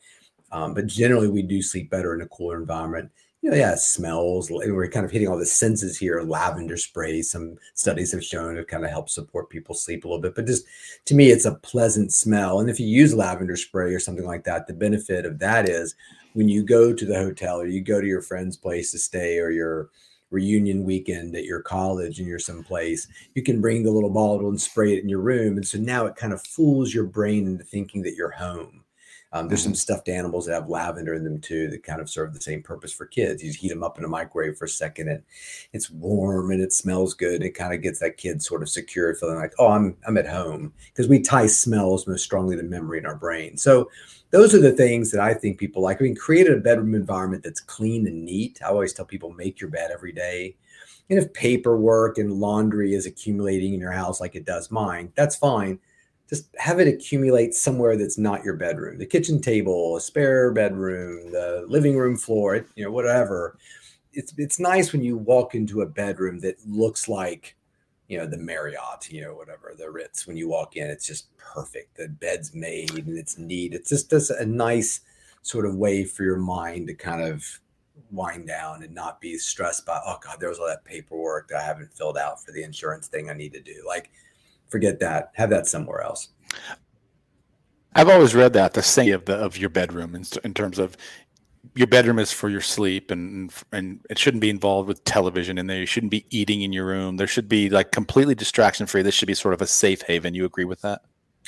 S2: Um, but generally we do sleep better in a cooler environment. You know yeah smells we're kind of hitting all the senses here. Lavender spray some studies have shown it kind of helps support people sleep a little bit but just to me it's a pleasant smell. And if you use lavender spray or something like that the benefit of that is when you go to the hotel or you go to your friend's place to stay or your reunion weekend at your college and you're someplace, you can bring the little bottle and spray it in your room. And so now it kind of fools your brain into thinking that you're home. Um, there's some stuffed animals that have lavender in them too that kind of serve the same purpose for kids. You heat them up in a microwave for a second and it's warm and it smells good. It kind of gets that kid sort of secure, feeling like, oh, I'm I'm at home because we tie smells most strongly to memory in our brain. So those are the things that I think people like. I mean, create a bedroom environment that's clean and neat. I always tell people make your bed every day. And if paperwork and laundry is accumulating in your house like it does mine, that's fine just have it accumulate somewhere that's not your bedroom. The kitchen table a spare bedroom the living room floor you know whatever. It's it's nice when you walk into a bedroom that looks like you know the marriott you know whatever the ritz. When you walk in it's just perfect. The bed's made and it's neat. It's just, just a nice sort of way for your mind to kind of wind down and not be stressed by oh god there's all that paperwork that i haven't filled out for the insurance thing i need to do. Like forget that. Have that somewhere else.
S1: I've always read that the saying of the of your bedroom in, in terms of your bedroom is for your sleep and and it shouldn't be involved with television in there. You shouldn't be eating in your room. There should be like completely distraction free. This should be sort of a safe haven. You agree with that?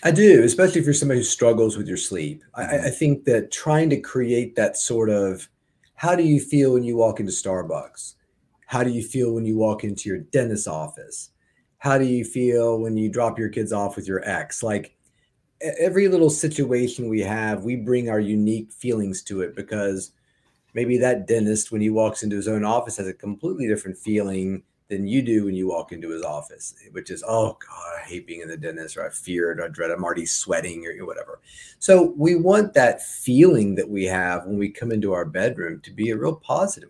S2: I do, especially if you're somebody who struggles with your sleep. I, I think that trying to create that sort of how do you feel when you walk into Starbucks? How do you feel when you walk into your dentist's office? How do you feel when you drop your kids off with your ex? Like every little situation we have we bring our unique feelings to it because maybe that dentist when he walks into his own office has a completely different feeling than you do when you walk into his office which is oh god i hate being in the dentist or i fear it or i dread i'm already sweating or whatever. So we want that feeling that we have when we come into our bedroom to be a real positive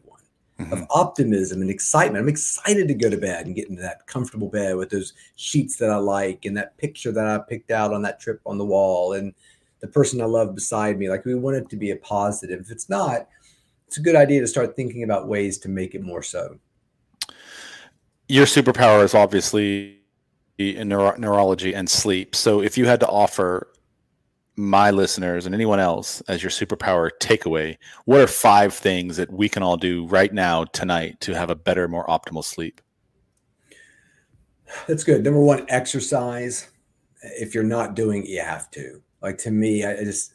S2: mm-hmm. of optimism and excitement. I'm excited to go to bed and get into that comfortable bed with those sheets that I like and that picture that I picked out on that trip on the wall and the person I love beside me. Like we want it to be a positive. If it's not, it's a good idea to start thinking about ways to make it more so.
S1: Your superpower is obviously in neuro- neurology and sleep. So if you had to offer my listeners and anyone else as your superpower takeaway, what are five things that we can all do right now tonight to have a better, more optimal sleep?
S2: That's good. Number one, exercise. If you're not doing it, you have to. Like to me, I just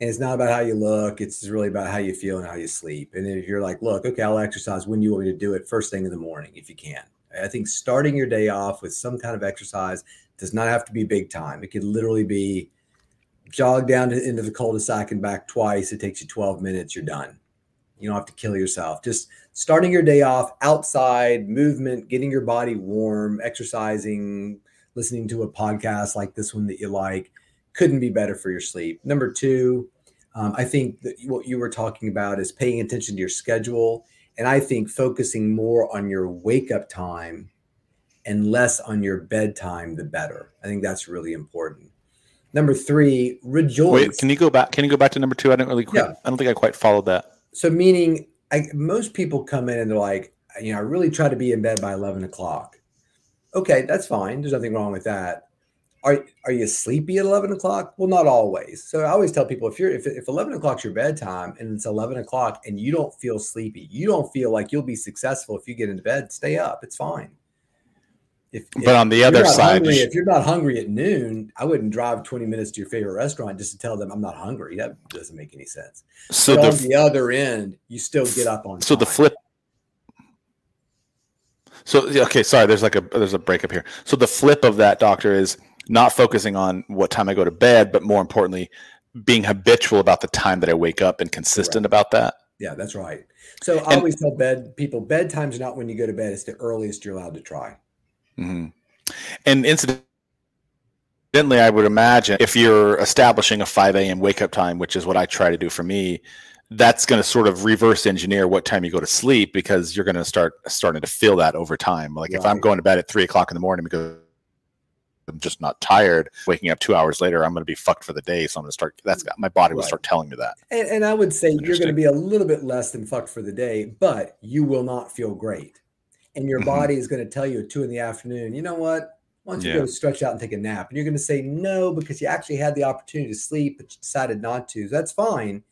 S2: and it's not about how you look, it's really about how you feel and how you sleep. And if you're like, look, okay, I'll exercise when you want me to do it first thing in the morning if you can. I think starting your day off with some kind of exercise does not have to be big time. It could literally be jog down to, into the cul-de-sac and back twice. It takes you 12 minutes. You're done. You don't have to kill yourself. Just starting your day off outside, movement, getting your body warm, exercising, listening to a podcast like this one that you like couldn't be better for your sleep. Number two, um, I think that what you were talking about is paying attention to your schedule. And I think focusing more on your wake up time and less on your bedtime, the better. I think that's really important. Number three, rejoice. Wait,
S1: can you go back? Can you go back to number two? I don't really quite, yeah. I don't think I quite followed that.
S2: So meaning I, most people come in and they're like, you know, I really try to be in bed by 11 o'clock. Okay, that's fine. There's nothing wrong with that. Are, are you sleepy at 11 o'clock? Well, not always. So I always tell people if you're, if, if 11 o'clock's your bedtime and it's 11 o'clock and you don't feel sleepy, you don't feel like you'll be successful if you get into bed, stay up. It's fine.
S1: If, but if on the other side,
S2: hungry, if you're not hungry at noon, I wouldn't drive 20 minutes to your favorite restaurant just to tell them I'm not hungry. That doesn't make any sense. So the, on the other end, you still get up on.
S1: So time. the flip. So okay, sorry. There's like a there's a breakup here. So the flip of that, doctor, is not focusing on what time I go to bed, but more importantly, being habitual about the time that I wake up and consistent Correct. about that.
S2: Yeah, that's right. So I always tell bed people bedtime's not when you go to bed; it's the earliest you're allowed to try.
S1: Mm-hmm. And incidentally, I would imagine if you're establishing a 5 a.m. wake up time, which is what I try to do for me, that's going to sort of reverse engineer what time you go to sleep because you're going to start starting to feel that over time. Like right. if I'm going to bed at three o'clock in the morning because I'm just not tired, waking up two hours later, I'm going to be fucked for the day. So I'm going to start. That's my body will right. start telling me that.
S2: And, and I would say you're going to be a little bit less than fucked for the day, but you will not feel great and your mm-hmm. body is going to tell you at two in the afternoon, you know what? Why don't you yeah. go stretch out and take a nap? And you're going to say no because you actually had the opportunity to sleep, but you decided not to. So that's fine.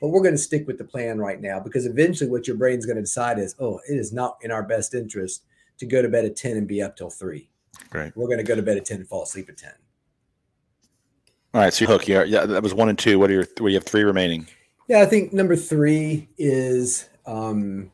S2: But we're going to stick with the plan right now because eventually what your brain's going to decide is, oh, it is not in our best interest to go to bed at 10 and be up till three.
S1: Right.
S2: We're going to go to bed at 10 and fall asleep at 10.
S1: All right, so you hook. Yeah, yeah, that was one and two. What are your? What do you have three remaining?
S2: Yeah, I think number three is um,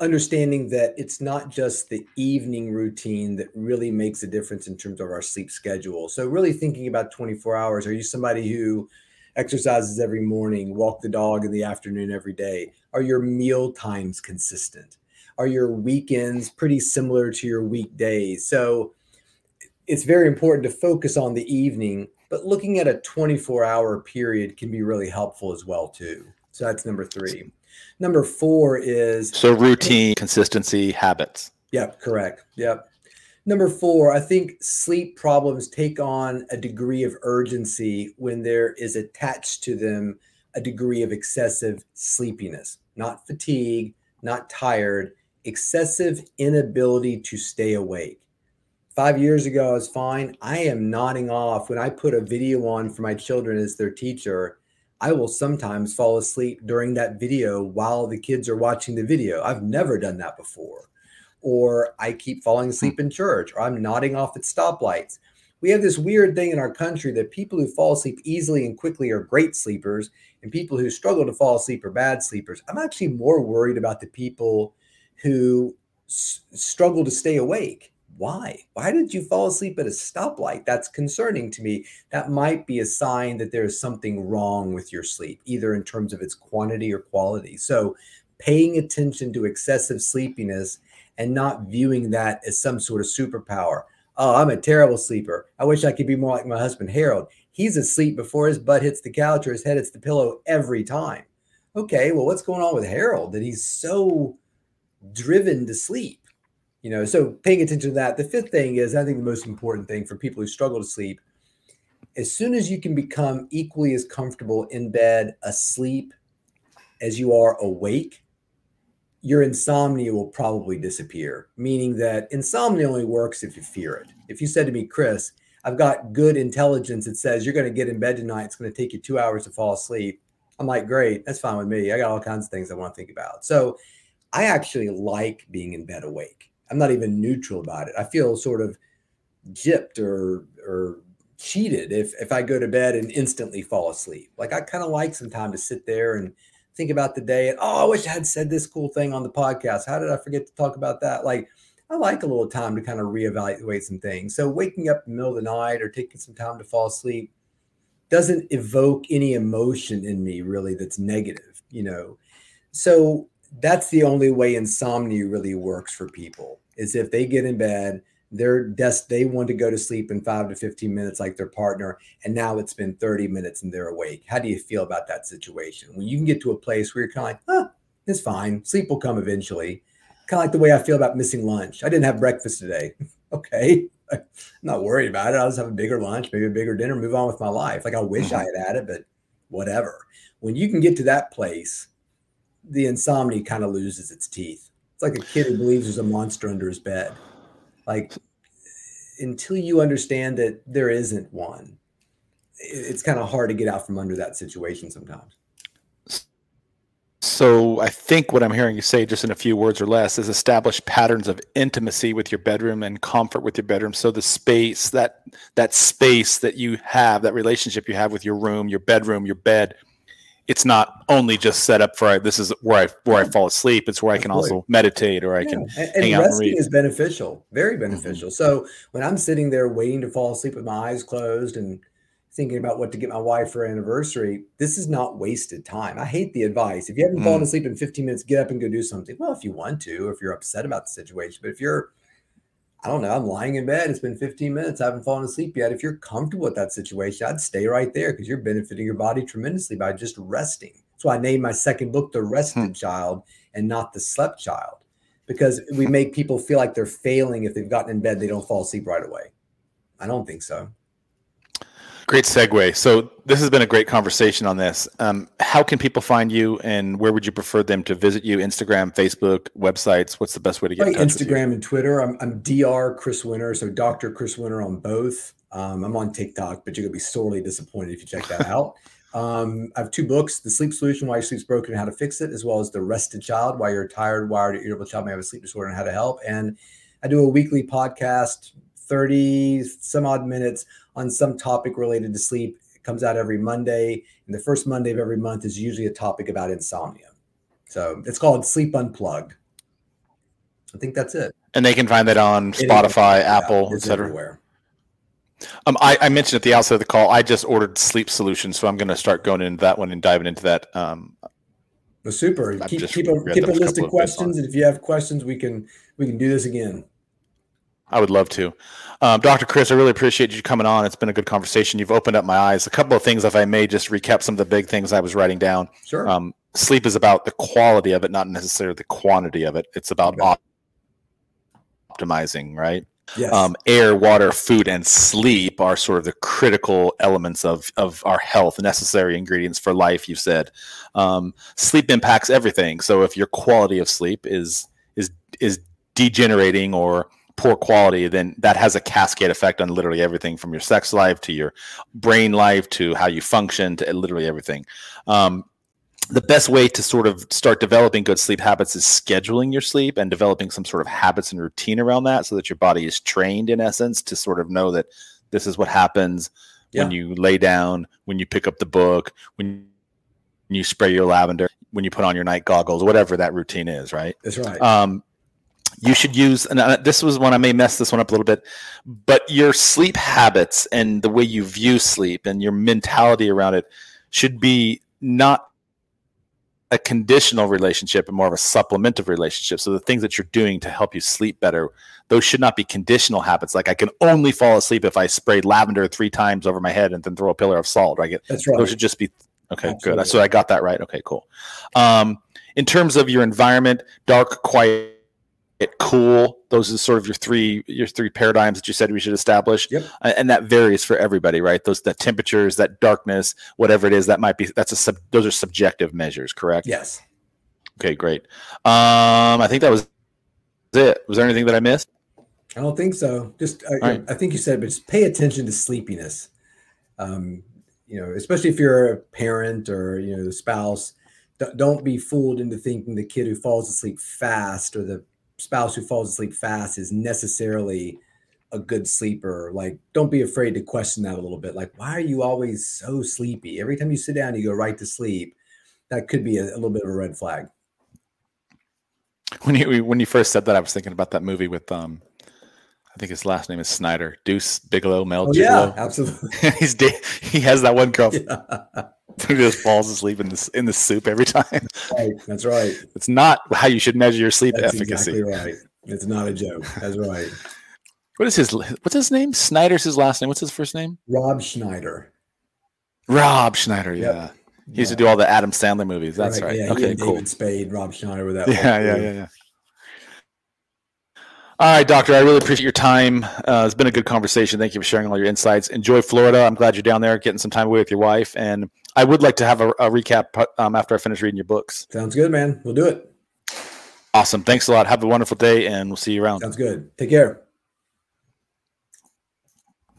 S2: understanding that it's not just the evening routine that really makes a difference in terms of our sleep schedule. So, really thinking about 24 hours. Are you somebody who exercises every morning, walk the dog in the afternoon every day? Are your meal times consistent? Are your weekends pretty similar to your weekdays? So, it's very important to focus on the evening, but looking at a 24 hour period can be really helpful as well too. So that's number three. Number four is
S1: so routine, consistency, habits.
S2: Yep, correct. Yep. Number four, I think sleep problems take on a degree of urgency when there is attached to them a degree of excessive sleepiness, not fatigue, not tired, excessive inability to stay awake. Five years ago, I was fine. I am nodding off when I put a video on for my children as their teacher I will sometimes fall asleep during that video while the kids are watching the video. I've never done that before. Or I keep falling asleep in church, or I'm nodding off at stoplights. We have this weird thing in our country that people who fall asleep easily and quickly are great sleepers, and people who struggle to fall asleep are bad sleepers. I'm actually more worried about the people who s- struggle to stay awake why? Why did you fall asleep at a stoplight? That's concerning to me. That might be a sign that there's something wrong with your sleep, either in terms of its quantity or quality. So, paying attention to excessive sleepiness and not viewing that as some sort of superpower. Oh, I'm a terrible sleeper. I wish I could be more like my husband, Harold. He's asleep before his butt hits the couch or his head hits the pillow every time. Okay, well, what's going on with Harold that he's so driven to sleep? You know so paying attention to that. The fifth thing is i think the most important thing for people who struggle to sleep as soon as you can become equally as comfortable in bed asleep as you are awake your insomnia will probably disappear meaning that insomnia only works if you fear it. If you said to me chris i've got good intelligence that says you're going to get in bed tonight it's going to take you two hours to fall asleep i'm like great that's fine with me. I got all kinds of things i want to think about. So i actually like being in bed awake I'm not even neutral about it. I feel sort of gypped or or cheated if if I go to bed and instantly fall asleep. Like I kind of like some time to sit there and think about the day and oh, I wish I had said this cool thing on the podcast. How did I forget to talk about that? Like I like a little time to kind of reevaluate some things. So waking up in the middle of the night or taking some time to fall asleep doesn't evoke any emotion in me really that's negative, you know. So that's the only way insomnia really works for people is if they get in bed they're des- they want to go to sleep in five to 15 minutes like their partner and now it's been 30 minutes and they're awake. How do you feel about that situation? When you can get to a place where you're kind of like oh it's fine. Sleep will come eventually. Kind of like the way i feel about missing lunch. I didn't have breakfast today. Okay. I'm not worried about it. I'll just have a bigger lunch maybe a bigger dinner move on with my life. Like i wish i had had it but whatever. When you can get to that place the insomnia kind of loses its teeth. It's like a kid who believes there's a monster under his bed. Like until you understand that there isn't one, it's kind of hard to get out from under that situation sometimes.
S1: So I think what I'm hearing you say, just in a few words or less, is establish patterns of intimacy with your bedroom and comfort with your bedroom. So the space that that space that you have, that relationship you have with your room, your bedroom, your bed, it's not only just set up for this is where I where I fall asleep. It's where I can also meditate or I yeah. can
S2: and, and hang resting is beneficial, very mm-hmm. beneficial. So when I'm sitting there waiting to fall asleep with my eyes closed and thinking about what to get my wife for anniversary, this is not wasted time. I hate the advice. If you haven't mm. fallen asleep in 15 minutes, get up and go do something. Well, if you want to, if you're upset about the situation, but if you're I don't know. I'm lying in bed. It's been 15 minutes. I haven't fallen asleep yet. If you're comfortable with that situation, I'd stay right there because you're benefiting your body tremendously by just resting. So I named my second book The Rested hmm. Child and not The Slept Child because we make people feel like they're failing if they've gotten in bed, they don't fall asleep right away. I don't think so.
S1: Great segue. So this has been a great conversation on this. Um, how can people find you, and where would you prefer them to visit you? Instagram, Facebook, websites. What's the best way to get?
S2: Instagram and Twitter. I'm, I'm Dr. Chris Winter, so Dr. Chris Winter on both. Um, I'm on TikTok, but you're gonna be sorely disappointed if you check that out. Um, I have two books: The Sleep Solution: Why Your Sleep's Broken and How to Fix It, as well as The Rested Child: Why Your Tired, Wired, or Irritable Child May Have a Sleep Disorder and How to Help. And I do a weekly podcast 30 some odd minutes on some topic related to sleep It comes out every Monday, and the first Monday of every month is usually a topic about insomnia. So it's called Sleep Unplugged. I think that's it.
S1: And they can find that on Spotify, Apple, etc.
S2: Everywhere.
S1: Um, I, I, mentioned at the outset of the call, I just ordered Sleep Solutions, so I'm going to start going into that one and diving into that. Um,
S2: well, super. keep keep a, keep a list of questions, and if you have questions, we can we can do this again.
S1: I would love to. Um, Dr. Chris, I really appreciate you coming on. It's been a good conversation. You've opened up my eyes. A couple of things, if I may, just recap some of the big things I was writing down.
S2: Sure.
S1: Um, sleep is about the quality of it, not necessarily the quantity of it. It's about okay. optimizing, right?
S2: Yes.
S1: Um, air, water, food, and sleep are sort of the critical elements of, of our health, necessary ingredients for life. You've said um, sleep impacts everything. So if your quality of sleep is is is degenerating or poor quality, then that has a cascade effect on literally everything from your sex life to your brain life to how you function to literally everything. Um, the best way to sort of start developing good sleep habits is scheduling your sleep and developing some sort of habits and routine around that so that your body is trained in essence to sort of know that this is what happens yeah. when you lay down, when you pick up the book, when you spray your lavender, when you put on your night goggles, whatever that routine is, right?
S2: That's right.
S1: Um, you should use and uh, this was one i may mess this one up a little bit but your sleep habits and the way you view sleep and your mentality around it should be not a conditional relationship and more of a supplementive relationship. So the things that you're doing to help you sleep better those should not be conditional habits. Like i can only fall asleep if i spray lavender three times over my head and then throw a pillar of salt right?
S2: That's right.
S1: those should just be okay Absolutely. good so i got that right. Okay cool. Um, in terms of your environment dark quiet it cool. Those are sort of your three your three paradigms that you said we should establish.
S2: Yep.
S1: and that varies for everybody right? Those that temperatures that darkness whatever it is that might be that's a sub those are subjective measures correct?
S2: Yes.
S1: Okay great. Um i think that was it. Was there anything that i missed?
S2: I don't think so. Just I, right. I think you said but just pay attention to sleepiness. Um you know especially if you're a parent or you know the spouse don't be fooled into thinking the kid who falls asleep fast or the spouse who falls asleep fast is necessarily a good sleeper. Like, don't be afraid to question that a little bit. Like, why are you always so sleepy? Every time you sit down, you go right to sleep. That could be a, a little bit of a red flag.
S1: When you when you first said that, I was thinking about that movie with um, I think his last name is Snyder, Deuce Bigalow, Mel. Oh,
S2: yeah, absolutely.
S1: He's he has that one girl. Yeah. he just falls asleep in the in the soup every time.
S2: Right, that's right.
S1: It's not how you should measure your sleep that's efficacy.
S2: Exactly right. It's not a joke. That's right.
S1: What is his What's his name? Snyder's his last name. What's his first name?
S2: Rob Schneider.
S1: Rob Schneider. Yeah. Yep. He used to do all the Adam Sandler movies. That's right. right.
S2: Yeah,
S1: okay,
S2: cool. David Spade, Rob Schneider with that.
S1: Yeah, yeah, yeah, yeah. All right, doctor. I really appreciate your time. Uh, it's been a good conversation. Thank you for sharing all your insights. Enjoy Florida. I'm glad you're down there, getting some time away with your wife. And I would like to have a, a recap um, after I finish reading your books.
S2: Sounds good, man. We'll do it.
S1: Awesome. Thanks a lot. Have a wonderful day, and we'll see you around.
S2: Sounds good. Take care.